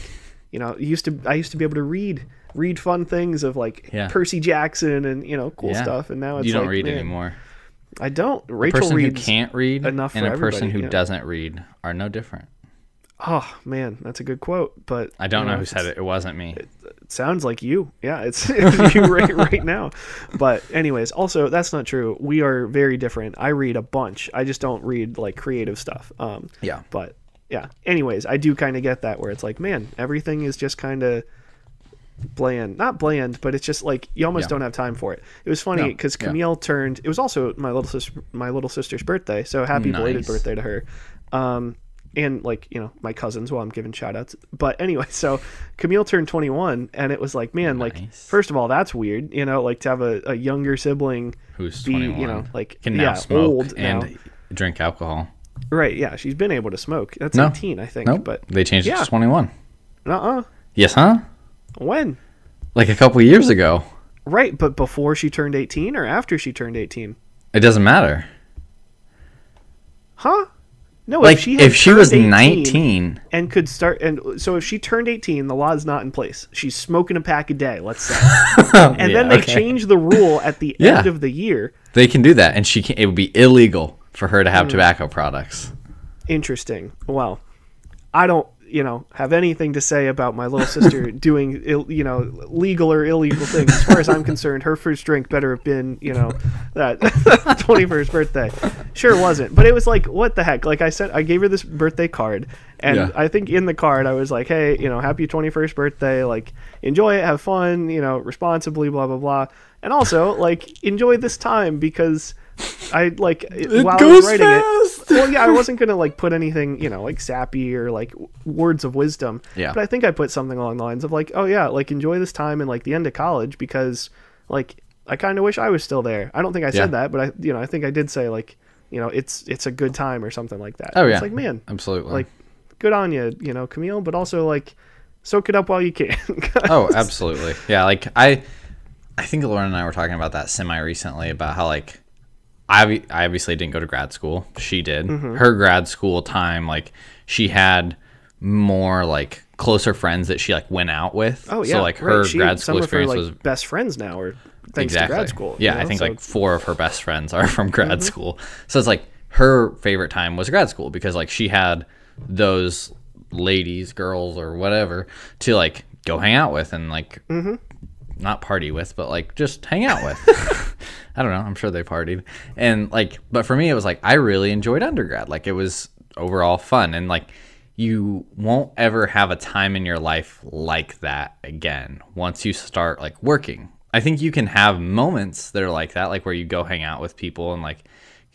you know, used to I used to be able to read read fun things of like Yeah. Percy Jackson and, you know, cool Yeah. stuff and now it's you don't like, read man, anymore. I don't. A Rachel person who reads can't read enough and a person who doesn't read are no different. Oh man, that's a good quote, but I don't you know who said it. It wasn't me. It sounds like you. Yeah, it's, you right, right now. But anyways, also that's not true. We are very different. I read a bunch. I just don't read like creative stuff. Um, Yeah. but yeah. Anyways, I do kind of get that where it's like, man, everything is just kind of bland. Not bland, but it's just like you almost Yeah. don't have time for it. It was funny No, because yeah. Camille turned. It was also my little sister, my little sister's birthday. So happy belated birthday to her. Um, and like you know my cousins while I'm giving shout outs. But anyway, so Camille turned 21, and it was like, man, like first of all, that's weird. You know, like to have a, a younger sibling Who's be, 21? you know, like can now yeah, smoke old and now. drink alcohol. Right? Yeah, she's been able to smoke. That's No. 18, I think. Nope. But they changed it to 21. uh, uh Yes, huh? when? Like a couple years ago. Right, but before she turned 18 or after she turned 18? It doesn't matter. Huh? No, Like if she, if she, was 18 19, and could start, and so if she turned 18, the law's not in place. She's smoking a pack a day, let's say, and then they change the rule at the Yeah. end of the year. They can do that, and she can. It would be illegal for her to have hmm. tobacco products. Interesting. Well, I don't, you know, have anything to say about my little sister doing, Ill, you know, legal or illegal things. As far as I'm concerned, her first drink better have been, you know, that 21st birthday. Sure wasn't, but it was like, what the heck? Like I said, I gave her this birthday card, and Yeah. I think in the card I was like, hey, you know, happy 21st birthday. Like, enjoy it, have fun, you know, responsibly, blah blah blah, and also like enjoy this time because. I like while I was writing it. Well, yeah, I wasn't gonna like put anything, you know, like sappy or like w- words of wisdom. Yeah. But I think I put something along the lines of like, oh yeah, like enjoy this time and like the end of college because like I kind of wish I was still there. I don't think I Yeah. said that, but I, you know, I think I did say like, you know, it's it's a good time or something like that. Oh yeah. It's like man, absolutely. like good on you, you know, Camille, but also like soak it up while you can. oh, absolutely. Yeah, like I, I think Lauren and I were talking about that semi recently about how like, I I obviously didn't go to grad school. She did. Mm-hmm. Her grad school time, like she had more like closer friends that she like went out with. Oh yeah, So like right. her She- grad some school of her, experience like, was best friends now, or thanks exactly to grad school. Yeah, you I think So- like four of her best friends are from grad Mm-hmm. school. So it's like her favorite time was grad school because like she had those ladies, girls, or whatever to like go hang out with and like Mm-hmm. not party with, but like just hang out with. I don't know. I'm sure they partied. And like, but for me, it was like I really enjoyed undergrad. Like it was overall fun. And like, you won't ever have a time in your life like that again once you start like working. I think you can have moments that are like that, like where you go hang out with people and like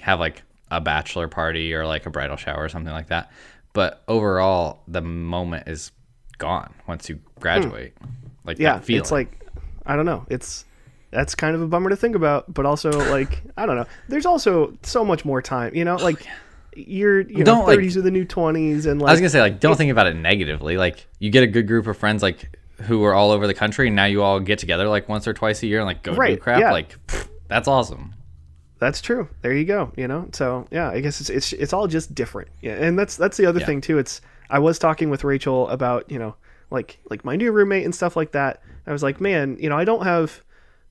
have like a bachelor party or like a bridal shower or something like that. But overall, the moment is gone once you hmm. graduate. Like yeah it's like i don't know it's that's kind of a bummer to think about but also like i don't know there's also so much more time you know oh, like you're you know Don't, like- 30s are the new 20s and I was gonna say like don't think about it negatively. Like you get a good group of friends like who are all over the country, and now you all get together like once or twice a year and like go do crap. yeah. Like pfft, that's awesome. that's true there you go you know so yeah i guess it's it's, it's all just different yeah and that's that's the other Yeah. thing too it's i was talking with rachel about you know like like my new roommate and stuff like that i was like man you know i don't have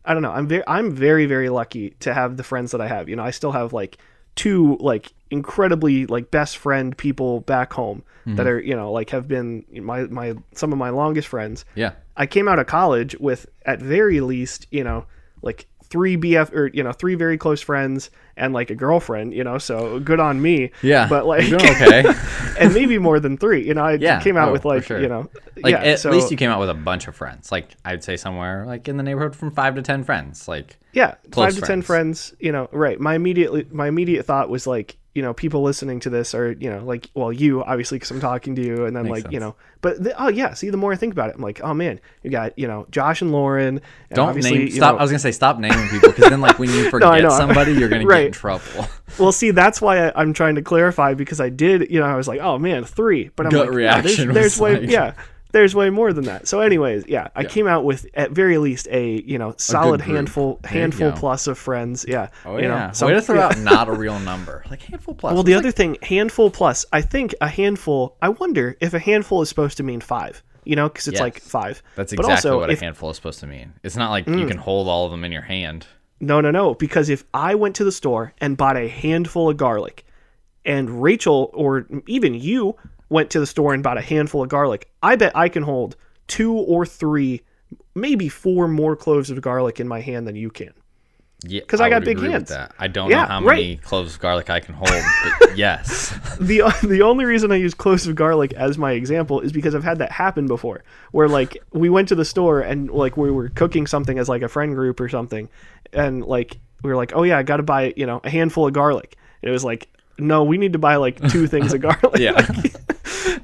I don't know. I'm very I'm very very lucky to have the friends that I have. You know, I still have like two like incredibly like best friend people back home Mm-hmm. that are, you know, like have been my my some of my longest friends. Yeah. I came out of college with at very least, you know, like three BF or you know, three very close friends and like a girlfriend, you know, so good on me. Yeah. But like okay. and maybe more than three. You know, I Yeah. came out Oh, with like, sure. you know, Like yeah, at so, least you came out with a bunch of friends. Like I'd say somewhere like in the neighborhood from five to ten friends. Like yeah five to ten friends you know right my immediate my immediate thought was like you know people listening to this are you know like well you obviously because i'm talking to you and then Makes like you know but the, oh yeah see the more i think about it i'm like oh man you got you know josh and lauren and don't name stop. know- I was gonna say stop naming people because then like when you forget know. somebody, you're gonna get in trouble. well see that's why I, i'm trying to clarify because i did you know i was like oh man three but i'm Gut like oh, no, reaction there's, there's way like- yeah there's way more than that. So, anyways, yeah, I came out with at very least a you know solid handful handful plus of friends. Yeah. Oh you yeah. Know, some- Way to throw yeah. out not a real number. Like handful plus. Well, the like- other thing, handful plus. I think a handful. I wonder if a handful is supposed to mean five. You know, because it's Yes. like five. That's exactly also, what if, Mm. a handful is supposed to mean. It's not like you can hold all of them in your hand. No, no, no. Because if I went to the store and bought a handful of garlic, and Rachel or even you went to the store and bought a handful of garlic, I bet I can hold two or three, maybe four more cloves of garlic in my hand than you can. Yeah, because I got would big hands. I don't Yeah, know how right. many cloves of garlic I can hold, but yes. the the only reason I use cloves of garlic as my example is because I've had that happen before, where like we went to the store and like we were cooking something as like a friend group or something, and like we were like, oh yeah, I got to buy you know a handful of garlic. And it was like, no, we need to buy like two things of garlic. Yeah.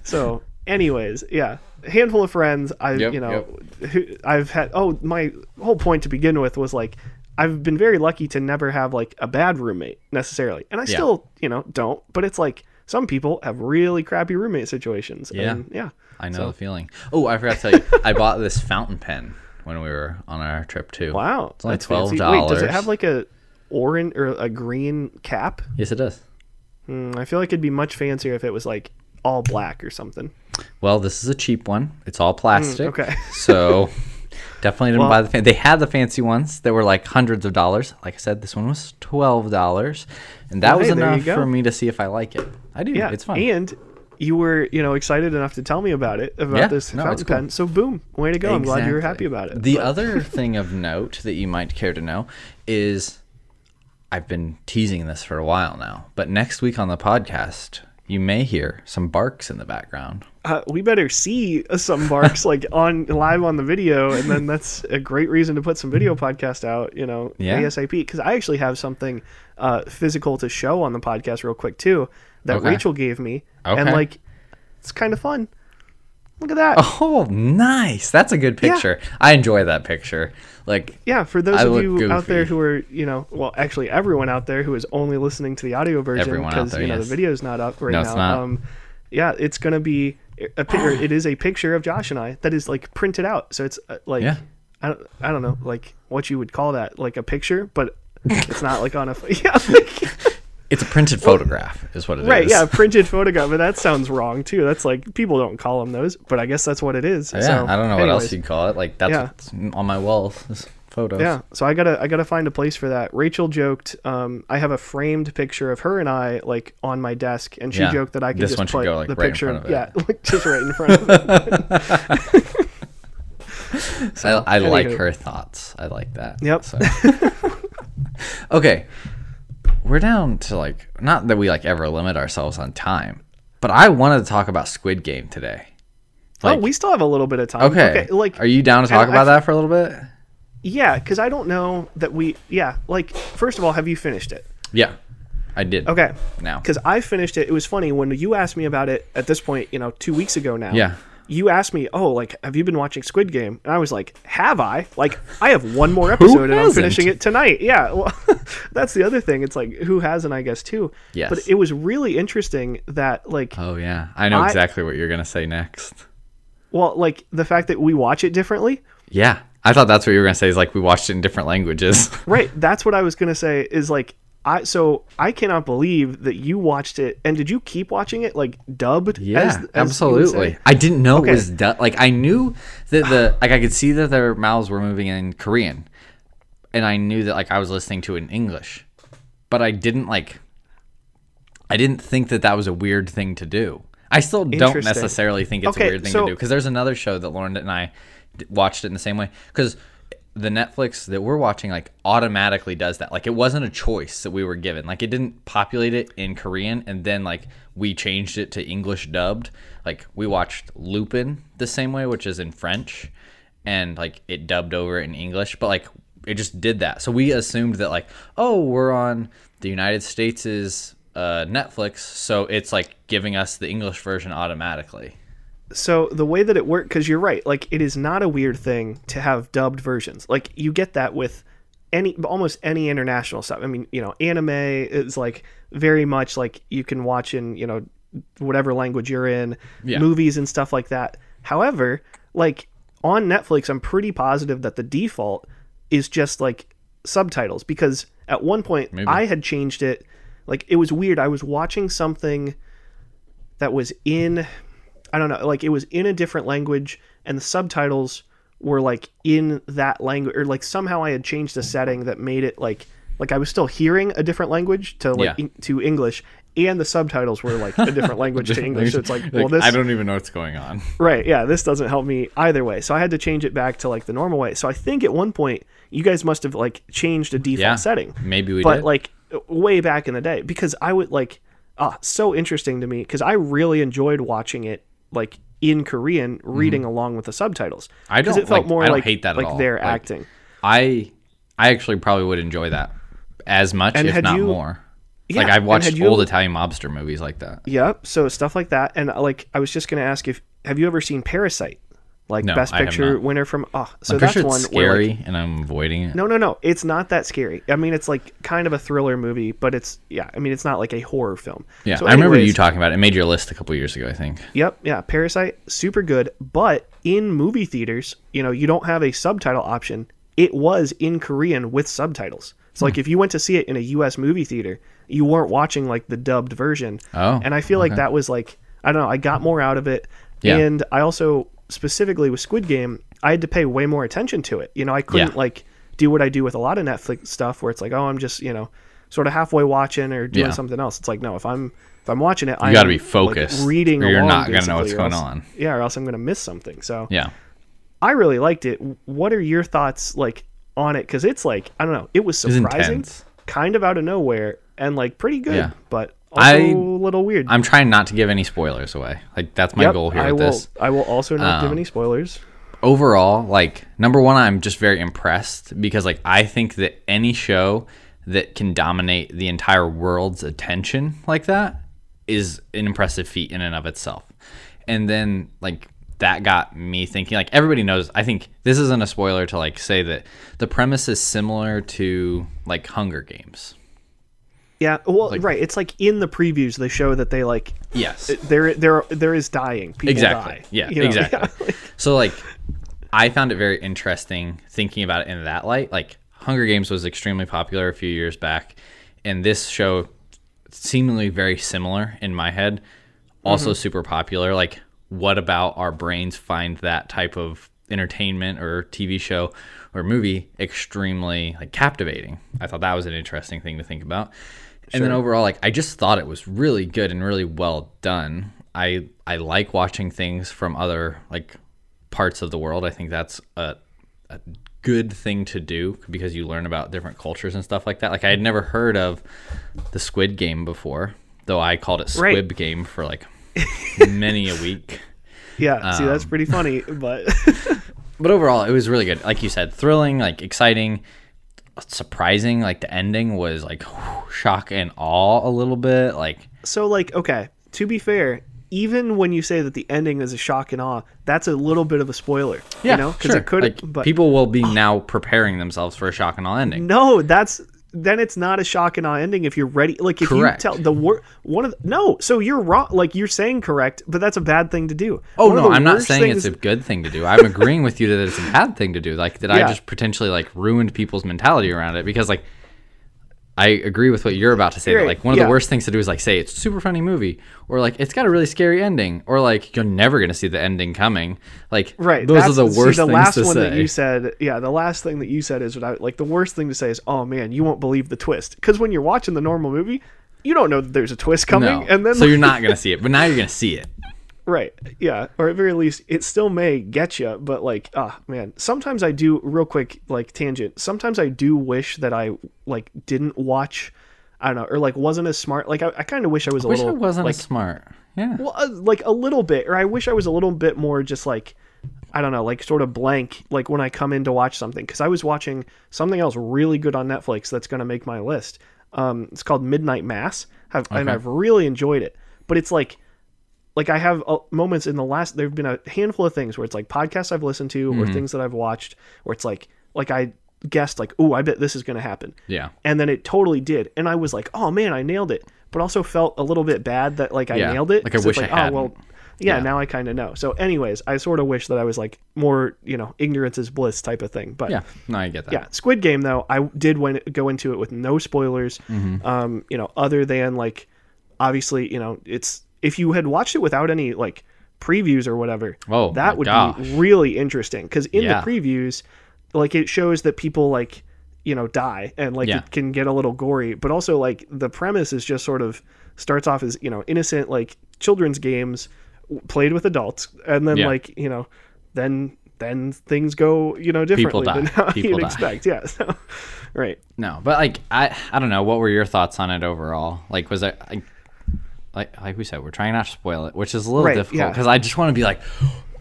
So, anyways, yeah, a handful of friends. I, Yep, you know, who, I've had. Oh, my whole point to begin with was like, I've been very lucky to never have like a bad roommate necessarily, and I still, you know, don't. But it's like some people have really crappy roommate situations. Yeah. and, yeah. I know So- the feeling. Oh, I forgot to tell you. I bought this fountain pen when we were on our trip too. Wow, It's only. $12. Wait, does it have like a orange or a green cap? Yes, it does. Hmm, I feel like it'd be much fancier if it was like all black or something. Well, this is a cheap one. It's all plastic. Mm, okay. so definitely didn't Well- buy the fan. They had the fancy ones that were like hundreds of dollars. Like I said, this one was twelve dollars, and that Well, was hey, enough for me to see if I like it. I do. Yeah, it's fun. And you were, you know, excited enough to tell me about it about Yeah, this no, fountain cool. pen. So boom, way to go! I'm glad you were happy about it. The But- other thing of note that you might care to know is I've been teasing this for a while now, but next week on the podcast, you may hear some barks in the background. uh, we better see some barks like on live on the video, and then that's a great reason to put some video podcast out. You know, Yeah. ASAP. Because I actually have something uh, physical to show on the podcast real quick too that Okay. Rachel gave me, and like it's kind of fun. Look at that. Oh, nice. That's a good Yeah. picture. I enjoy that picture. Like, Yeah, for those I of you out there who are, you know, well, actually everyone out there who is only listening to the audio version because you know yes. the video's not up right No, now. Um, yeah, it's gonna be a picture. it is a picture of Josh and I that is like printed out. So it's uh, like Yeah. I don't, I don't know like what you would call that like a picture, but it's not like on a yeah like, it's a printed photograph, is what it is. right yeah printed photograph. But that sounds wrong too. That's like people don't call them those, but I guess that's what it is. Yeah, so, I don't know what else you'd call it. Like, that's Yeah. what's on my wall. is Photos. Yeah, so I gotta I gotta find a place for that. Rachel joked, um, I have a framed picture of her and I like on my desk, and she Yeah, joked that I could this just put go, like, the right in picture, front of yeah, like just right in front of it. I, I like her thoughts. I like that. Yep. So. okay, we're down to like not that we like ever limit ourselves on time, but I wanted to talk about Squid Game today. oh, we still have a little bit of time. Okay. like are you down to talk about I- that for a little bit? yeah, because I don't know that we yeah like first of all, have you finished it? Yeah, I did. Okay, Now. because I finished it. It was funny when you asked me about it at this point, you know, two weeks ago now. Yeah. You asked me, oh, like, have you been watching Squid Game? And I was like, have I? Like, I have one more episode and I'm finishing it tonight. Yeah. Well, that's the other thing. It's like, who hasn't, I guess, too. Yes. But it was really interesting that, like, Oh yeah, I know I- exactly what you're gonna say next. well, like, the fact that we watch it differently. Yeah, I thought that's what you were gonna say. Is like we watched it in different languages. Right. That's what I was going to say is like, I, so I cannot believe that you watched it. And did you keep watching it, like, dubbed? Yeah, as- as absolutely. I didn't know Okay. it was dubbed. like I knew that the like I could see that their mouths were moving in Korean, and I knew that like I was listening to it in English, but I didn't like. I didn't think that that was a weird thing to do. I still don't necessarily think it's Okay, a weird thing so- to do because there's another show that Lauren and I watched it in the same way because the Netflix that we're watching like automatically does that. Like it wasn't a choice that we were given. Like it didn't populate it in Korean and then like we changed it to English dubbed. Like we watched Lupin the same way, which is in French, and like it dubbed over in English, but like it just did that. So we assumed that like, oh, we're on the United States' uh, Netflix, so it's like giving us the English version automatically. So the way that it worked because you're right like it is not a weird thing to have dubbed versions like you get that with any almost any international stuff i mean you know anime is like very much like you can watch in you know whatever language you're in Yeah. movies and stuff like that However, like on Netflix, I'm pretty positive that the default is just like subtitles because at one point I had changed it. Like it was weird. I was watching something that was in I don't know, like it was in a different language and the subtitles were like in that language or like somehow I had changed a setting that made it like like I was still hearing a different language to like Yeah. in- to English and the subtitles were like a different language to English. So it's like, well this I don't even know what's going on. Right, yeah, this doesn't help me either way. So I had to change it back to like the normal way. So I think at one point you guys must have like changed a default Yeah, setting. maybe we did but did. like way back in the day because I would like ah so interesting to me because I really enjoyed watching it like in Korean reading along with the subtitles. Mm-hmm. I don't, it felt like- more I don't like hate that at like all. they're Like, acting. I I actually probably would enjoy that as much, And if not you- more. Yeah, like I've watched you old Italian mobster movies like that. Yep. So stuff like that, and uh, like I was just gonna ask if have you ever seen Parasite? Like No, Best Picture winner from oh, so I'm that's sure one where like, scary, and I'm avoiding it. No, no, no. It's not that scary. I mean, it's like kind of a thriller movie, but it's yeah. I mean, it's not like a horror film. Yeah, So I remember you talking about it. It made your list a couple years ago, I think. Yep, yeah. Parasite, super good. But in movie theaters, you know, you don't have a subtitle option. It was in Korean with subtitles. So Hmm. like, if you went to see it in a U.S. movie theater, you weren't watching like the dubbed version. Oh, and I feel like that was like I don't know. I got more out of it, Yeah. and I also specifically with Squid Game, I had to pay way more attention to it. You know, I couldn't Yeah. like do what I do with a lot of Netflix stuff, where it's like, oh, I'm just you know, sort of halfway watching or doing Yeah. something else. It's like, no, if I'm if I'm watching it, I got to be focused. like, reading, or you're not gonna know what's going else- on. Yeah, or else I'm gonna miss something. So Yeah, I really liked it. What are your thoughts like on it? Because it's like I don't know, it was surprising, intense. kind of out of nowhere, and like pretty good, Yeah. but I- a little weird. I'm trying not to give any spoilers away. Like that's my Yep, goal here I with will. this. I will also not give Um, any spoilers. overall, like number one, I'm just very impressed because like I think that any show that can dominate the entire world's attention like that is an impressive feat in and of itself. And then like that got me thinking like everybody knows I think this isn't a spoiler to like say that the premise is similar to like Hunger Games. Yeah, well, right. It's like in the previews they show that they like Yes. there there there is dying. People exactly. die. Yeah, you know? exactly. Yeah. so like I found it very interesting thinking about it in that light. Like Hunger Games was extremely popular a few years back, and this show seemingly very similar in my head. Also Mm-hmm. super popular. Like what about our brains find that type of entertainment or TV show or movie extremely like captivating. I thought that was an interesting thing to think about. And then overall, like I just thought it was really good and really well done. I I like watching things from other like parts of the world. I think that's a, a good thing to do because you learn about different cultures and stuff like that. Like I had never heard of the Squid Game before, though I called it Right. Squib Game for like many a week. yeah. See, Um, that's pretty funny, but But overall, it was really good. Like you said, thrilling, like exciting, surprising. Like the ending was like shock and awe a little bit. Like so like okay. To be fair, even when you say that the ending is a shock and awe, that's a little bit of a spoiler. you know, because sure. it could. Like, but people will be now preparing themselves for a shock and awe ending. No, that's then it's not a shock and awe ending if you're ready. Like if Correct. you tell the wor- one of the, no, so you're wrong. Like you're saying correct, but that's a bad thing to do. Oh One no, I'm not saying things- it's a good thing to do. I'm agreeing with you that it's a bad thing to do. Like that I just potentially like ruined people's mentality around it because like I agree with what you're about to say. That, like one of yeah. the worst things to do is like say it's a super funny movie or like it's got a really scary ending or like you're never gonna see the ending coming. Like right. those are that's- the see, worst the things last to one say. that you said, yeah, the last thing that you said is what I like. The worst thing to say is, "Oh man, you won't believe the twist," because when you're watching the normal movie, you don't know that there's a twist coming, no. and then so you're not gonna see it, but now you're gonna see it. Right. Yeah. Or at very least, it still may get you. But like, ah, man. Sometimes I do. Real quick, like tangent. Sometimes I do wish that I like didn't watch. I don't know, or like wasn't as smart. Like I, I kind of wish I was a Wish I little wasn't like as smart. Yeah. well, uh, like a little bit, or I wish I was a little bit more just like I don't know, like sort of blank, like when I come in to watch something. Because I was watching something else really good on Netflix that's going to make my list. Um, it's called Midnight Mass, have, and I've really enjoyed it. But it's like, like I have uh, moments in the last. There've been a handful of things where it's like podcasts I've listened to or Mm-hmm. things that I've watched where it's like, like I guessed like, oh, I bet this is going to happen Yeah. and then it totally did and i was like oh man i nailed it but also felt a little bit bad that like i Yeah, nailed it like I wish I oh well yeah, Yeah. now I kind of know. So, anyways, I sort of wish that I was like more, you know, ignorance is bliss type of thing. But Yeah, no, I get that. yeah, Squid Game though, I did went, go into it with no spoilers. Mm-hmm. Um, you know, other than like, obviously, you know, it's if you had watched it without any like previews or whatever, Oh, that would gosh. be really interesting because in Yeah. the previews, like it shows that people like you know die and like Yeah. it can get a little gory, but also like the premise is just sort of starts off as you know innocent like children's games played with adults, and then Yeah. like you know then then things go you know differently die. than how People you'd die. expect. Yeah, so, right. No, but like I, I don't know. What were your thoughts on it overall? Like, was it like, like, like we said, we're trying not to spoil it, which is a little Right, difficult yeah. because I just want to be like,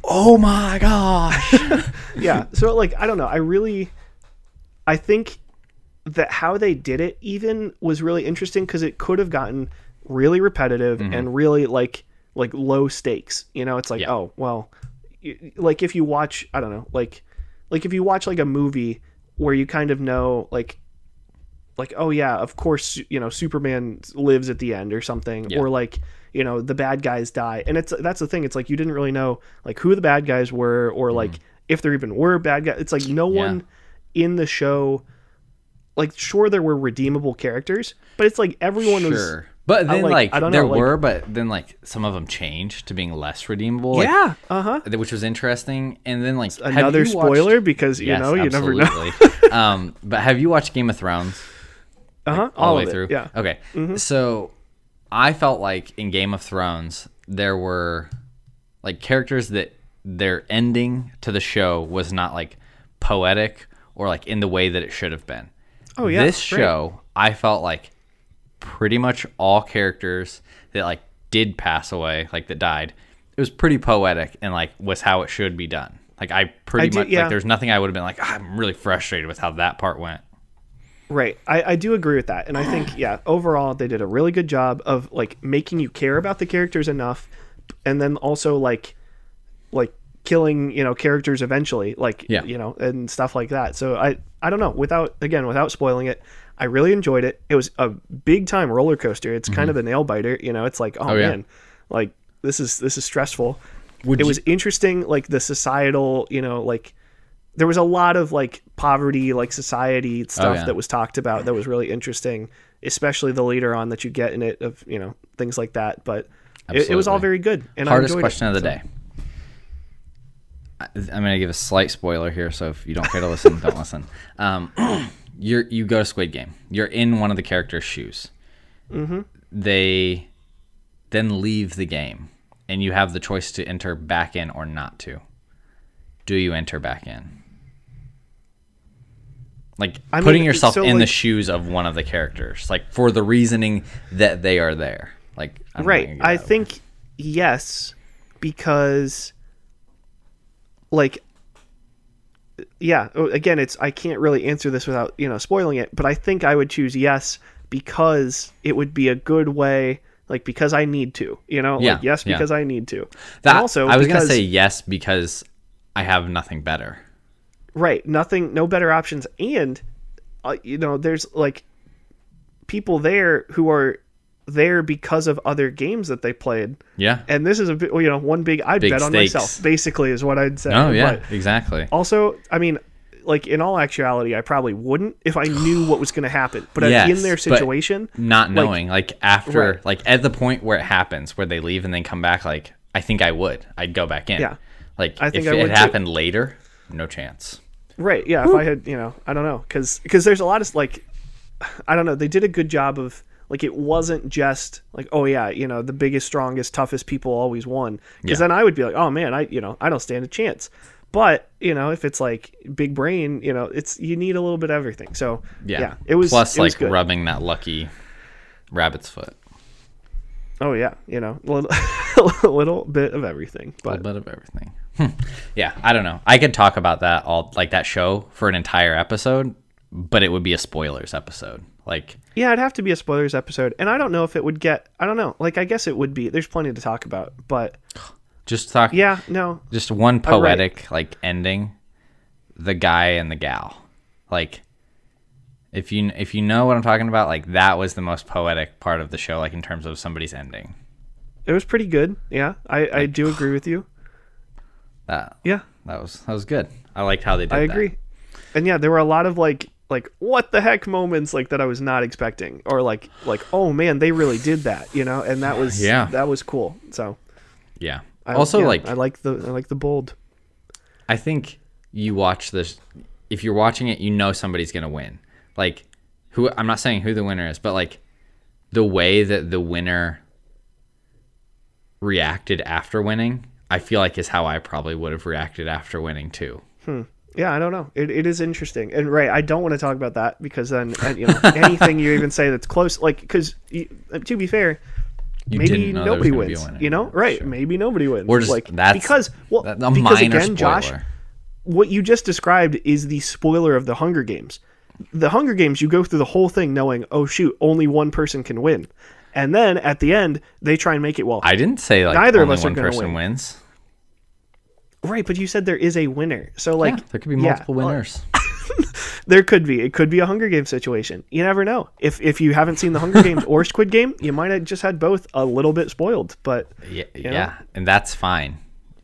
oh my gosh. yeah so like i don't know i really i think that how they did it even was really interesting because it could have gotten really repetitive and really like like low stakes you know it's like Mm-hmm. Yeah. oh well like if you watch i don't know like like if you watch like a movie where you kind of know like like oh yeah of course you know superman lives at the end or something Yeah. or like you know the bad guys die and it's that's the thing it's like you didn't really know like who the bad guys were or like if there even were bad guys it's like no. Yeah. one in the show like sure there were redeemable characters but it's like everyone was sure. But then, like- like, I don't there know, like- were, but then, like, some of them changed to being less redeemable. like, yeah uh-huh which was interesting. And then, like, another you watched- spoiler because you Yes, know you never know um, but have you watched Game of Thrones? Uh-huh all, all, the way through. yeah Okay. So I felt like in Game of Thrones there were like characters that their ending to the show was not like poetic or like in the way that it should have been. Oh, yeah, This right. show, I felt like pretty much all characters that like did pass away, like that died, it was pretty poetic and like was how it should be done. Like I pretty I do- much yeah. like there's nothing I would have been like "Ah, I'm really frustrated with how that part went. Right. I, I do agree with that. And I think, yeah, overall, they did a really good job of like making you care about the characters enough. And then also like, like killing, you know, characters eventually, like, Yeah. you know, and stuff like that. So I, I don't know, without, again, without spoiling it, I really enjoyed it. It was a big time roller coaster. It's kind of a nail biter, you know, it's like, oh, Mm-hmm. Oh, yeah. man, like this is, this is stressful. Would it you- was interesting, like the societal, you know, like there was a lot of like poverty, like society stuff Oh, yeah. that was talked about that was really interesting, especially the later on that you get in it of you know things like that. But it, it was all very good, and Hardest I question it, of the so. day. I- I'm going to give a slight spoiler here, so if you don't care to listen, don't listen. Um, you're you go to Squid Game. You're in one of the characters' shoes. Mm-hmm. They then leave the game, and you have the choice to enter back in or not to. Do you enter back in? Like I mean, putting yourself so, in the shoes of one of the characters, like for the reasoning that they are there. Like I'm Right. I think yes, because like yeah, again it's I can't really answer this without, you know, spoiling it, but I think I would choose yes because it would be a good way like because I need to, you know, Yeah, like yes yeah. because I need to. That and also I was gonna say yes because I have nothing better. Right. Nothing, no better options. And, uh, you know, there's like people there who are there because of other games that they played. Yeah. And this is a you know, one big, I'd Big bet on myself, basically, is what I'd say. Oh yeah, But exactly. also, I mean, like in all actuality, I probably wouldn't if I knew what was going to happen. But Yes, in their situation, Not knowing, like, after, Right. like at the point where it happens, where they leave and then come back, like I think I would. I'd go back in. Yeah. Like I think if I it would had too. happened later, no chance. Right. Yeah. If I had, you know, I don't know, because because there's a lot of like, I don't know. They did a good job of like it wasn't just like, oh yeah, you know, the biggest, strongest, toughest people always won. Because Yeah. then I would be like, oh man, I you know I don't stand a chance. But you know, if it's like big brain, you know, it's you need a little bit of everything. So Yeah. yeah, it was plus it was like good. rubbing that lucky rabbit's foot. Oh yeah, you know, a little, a little bit of everything. A little bit of everything. Hmm. yeah, I don't know. I could talk about that all like that show for an entire episode, but it would be a spoilers episode. Like yeah, it'd have to be a spoilers episode, and I don't know if it would get. I don't know. Like I guess it would be. There's plenty to talk about, but just talk yeah, no, just one Oh, right. poetic like ending the guy and the gal like if you if you know what i'm talking about like that was the most poetic part of the show like in terms of somebody's ending It was pretty good. Yeah, I, I do agree with you. That Yeah, that was that was good. I liked how they did I that. agree. And yeah, there were a lot of like like what the heck moments like that I was not expecting, or like like oh man, they really did that, you know, and that was Yeah. that was cool. So Yeah. I, also, yeah, like I like the I like the bold. I think you watch this if you're watching it, you know somebody's gonna win. Like who I'm not saying who the winner is, but like the way that the winner reacted after winning, I feel like is how I probably would have reacted after winning too. Yeah, I don't know. It, it is interesting, and right, I don't want to talk about that because then uh, you know anything you even say that's close, like because to be fair, You maybe nobody gonna be a wins. You know, right? Sure. Maybe nobody wins. We're just like that's because well, that- a because again, Josh, what you just described is the spoiler of the Hunger Games. The Hunger Games, you go through the whole thing knowing, oh shoot, only one person can win, and then at the end they try and make it well. I didn't say like Neither of us are one gonna person win. wins. Right, but you said there is a winner, so like yeah, there could be yeah, multiple well, winners. There could be. It could be a Hunger Games situation. You never know. If if you haven't seen the Hunger Games or Squid Game, you might have just had both a little bit spoiled. But Yeah, know? yeah, and that's fine.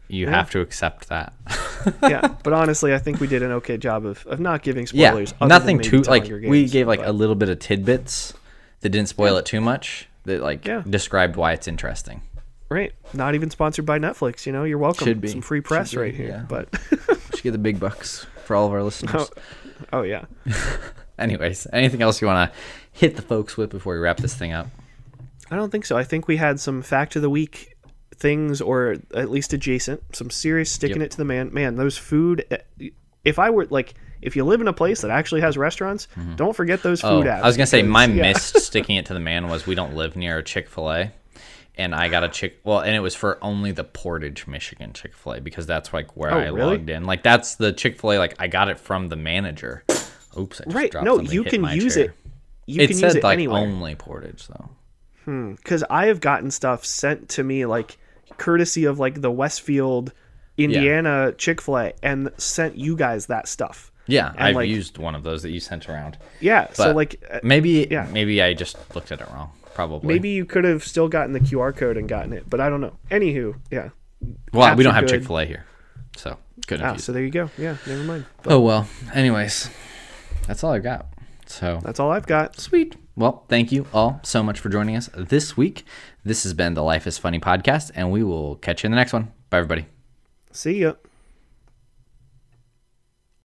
You have to accept that. yeah, but honestly, I think we did an okay job of, of not giving spoilers. than nothing too to like Hunger we gave like but- a little bit of tidbits that didn't spoil it too much. That like Yeah. described why it's interesting. Right. Not even sponsored by Netflix. You know, you're welcome. Should be. some free press be, right here. yeah. But Should get the big bucks for all of our listeners. oh yeah, Anyways, anything else you want to hit the folks with before we wrap this thing up? I don't think so. I think we had some fact of the week things, or at least adjacent. Some serious sticking Yep. it to the man. Man, those food. eh, If I were like, if you live in a place that actually has restaurants, don't forget those Oh, food apps. I was gonna say my yeah. missed sticking it to the man was we don't live near a Chick Fil A, and I got a chick. Well, and it was for only the Portage, Michigan Chick Fil A because that's like where Oh, I really? logged in. Like that's the Chick Fil A. Like I got it from the manager. Oops, I just Right. No, you can use chair. it. You it can said use it like anywhere. only Portage though. Hmm. Because I have gotten stuff sent to me like courtesy of like the Westfield, Indiana Chick Fil A, and sent you guys that stuff. Yeah, And, I've like- used one of those that you sent around. Yeah, so like uh, maybe yeah. maybe I just looked at it wrong. Probably. maybe you could have still gotten the QR code and gotten it, but I don't know. Anywho, yeah. Well, apps we don't have. Chick Fil A here, so couldn't Ah, so there you go. Yeah, never mind. But Oh well. Anyways, that's all I've got. So that's all I've got. Sweet. Well, thank you all so much for joining us this week. This has been the Life is Funny podcast, and we will catch you in the next one. Bye, everybody. See ya.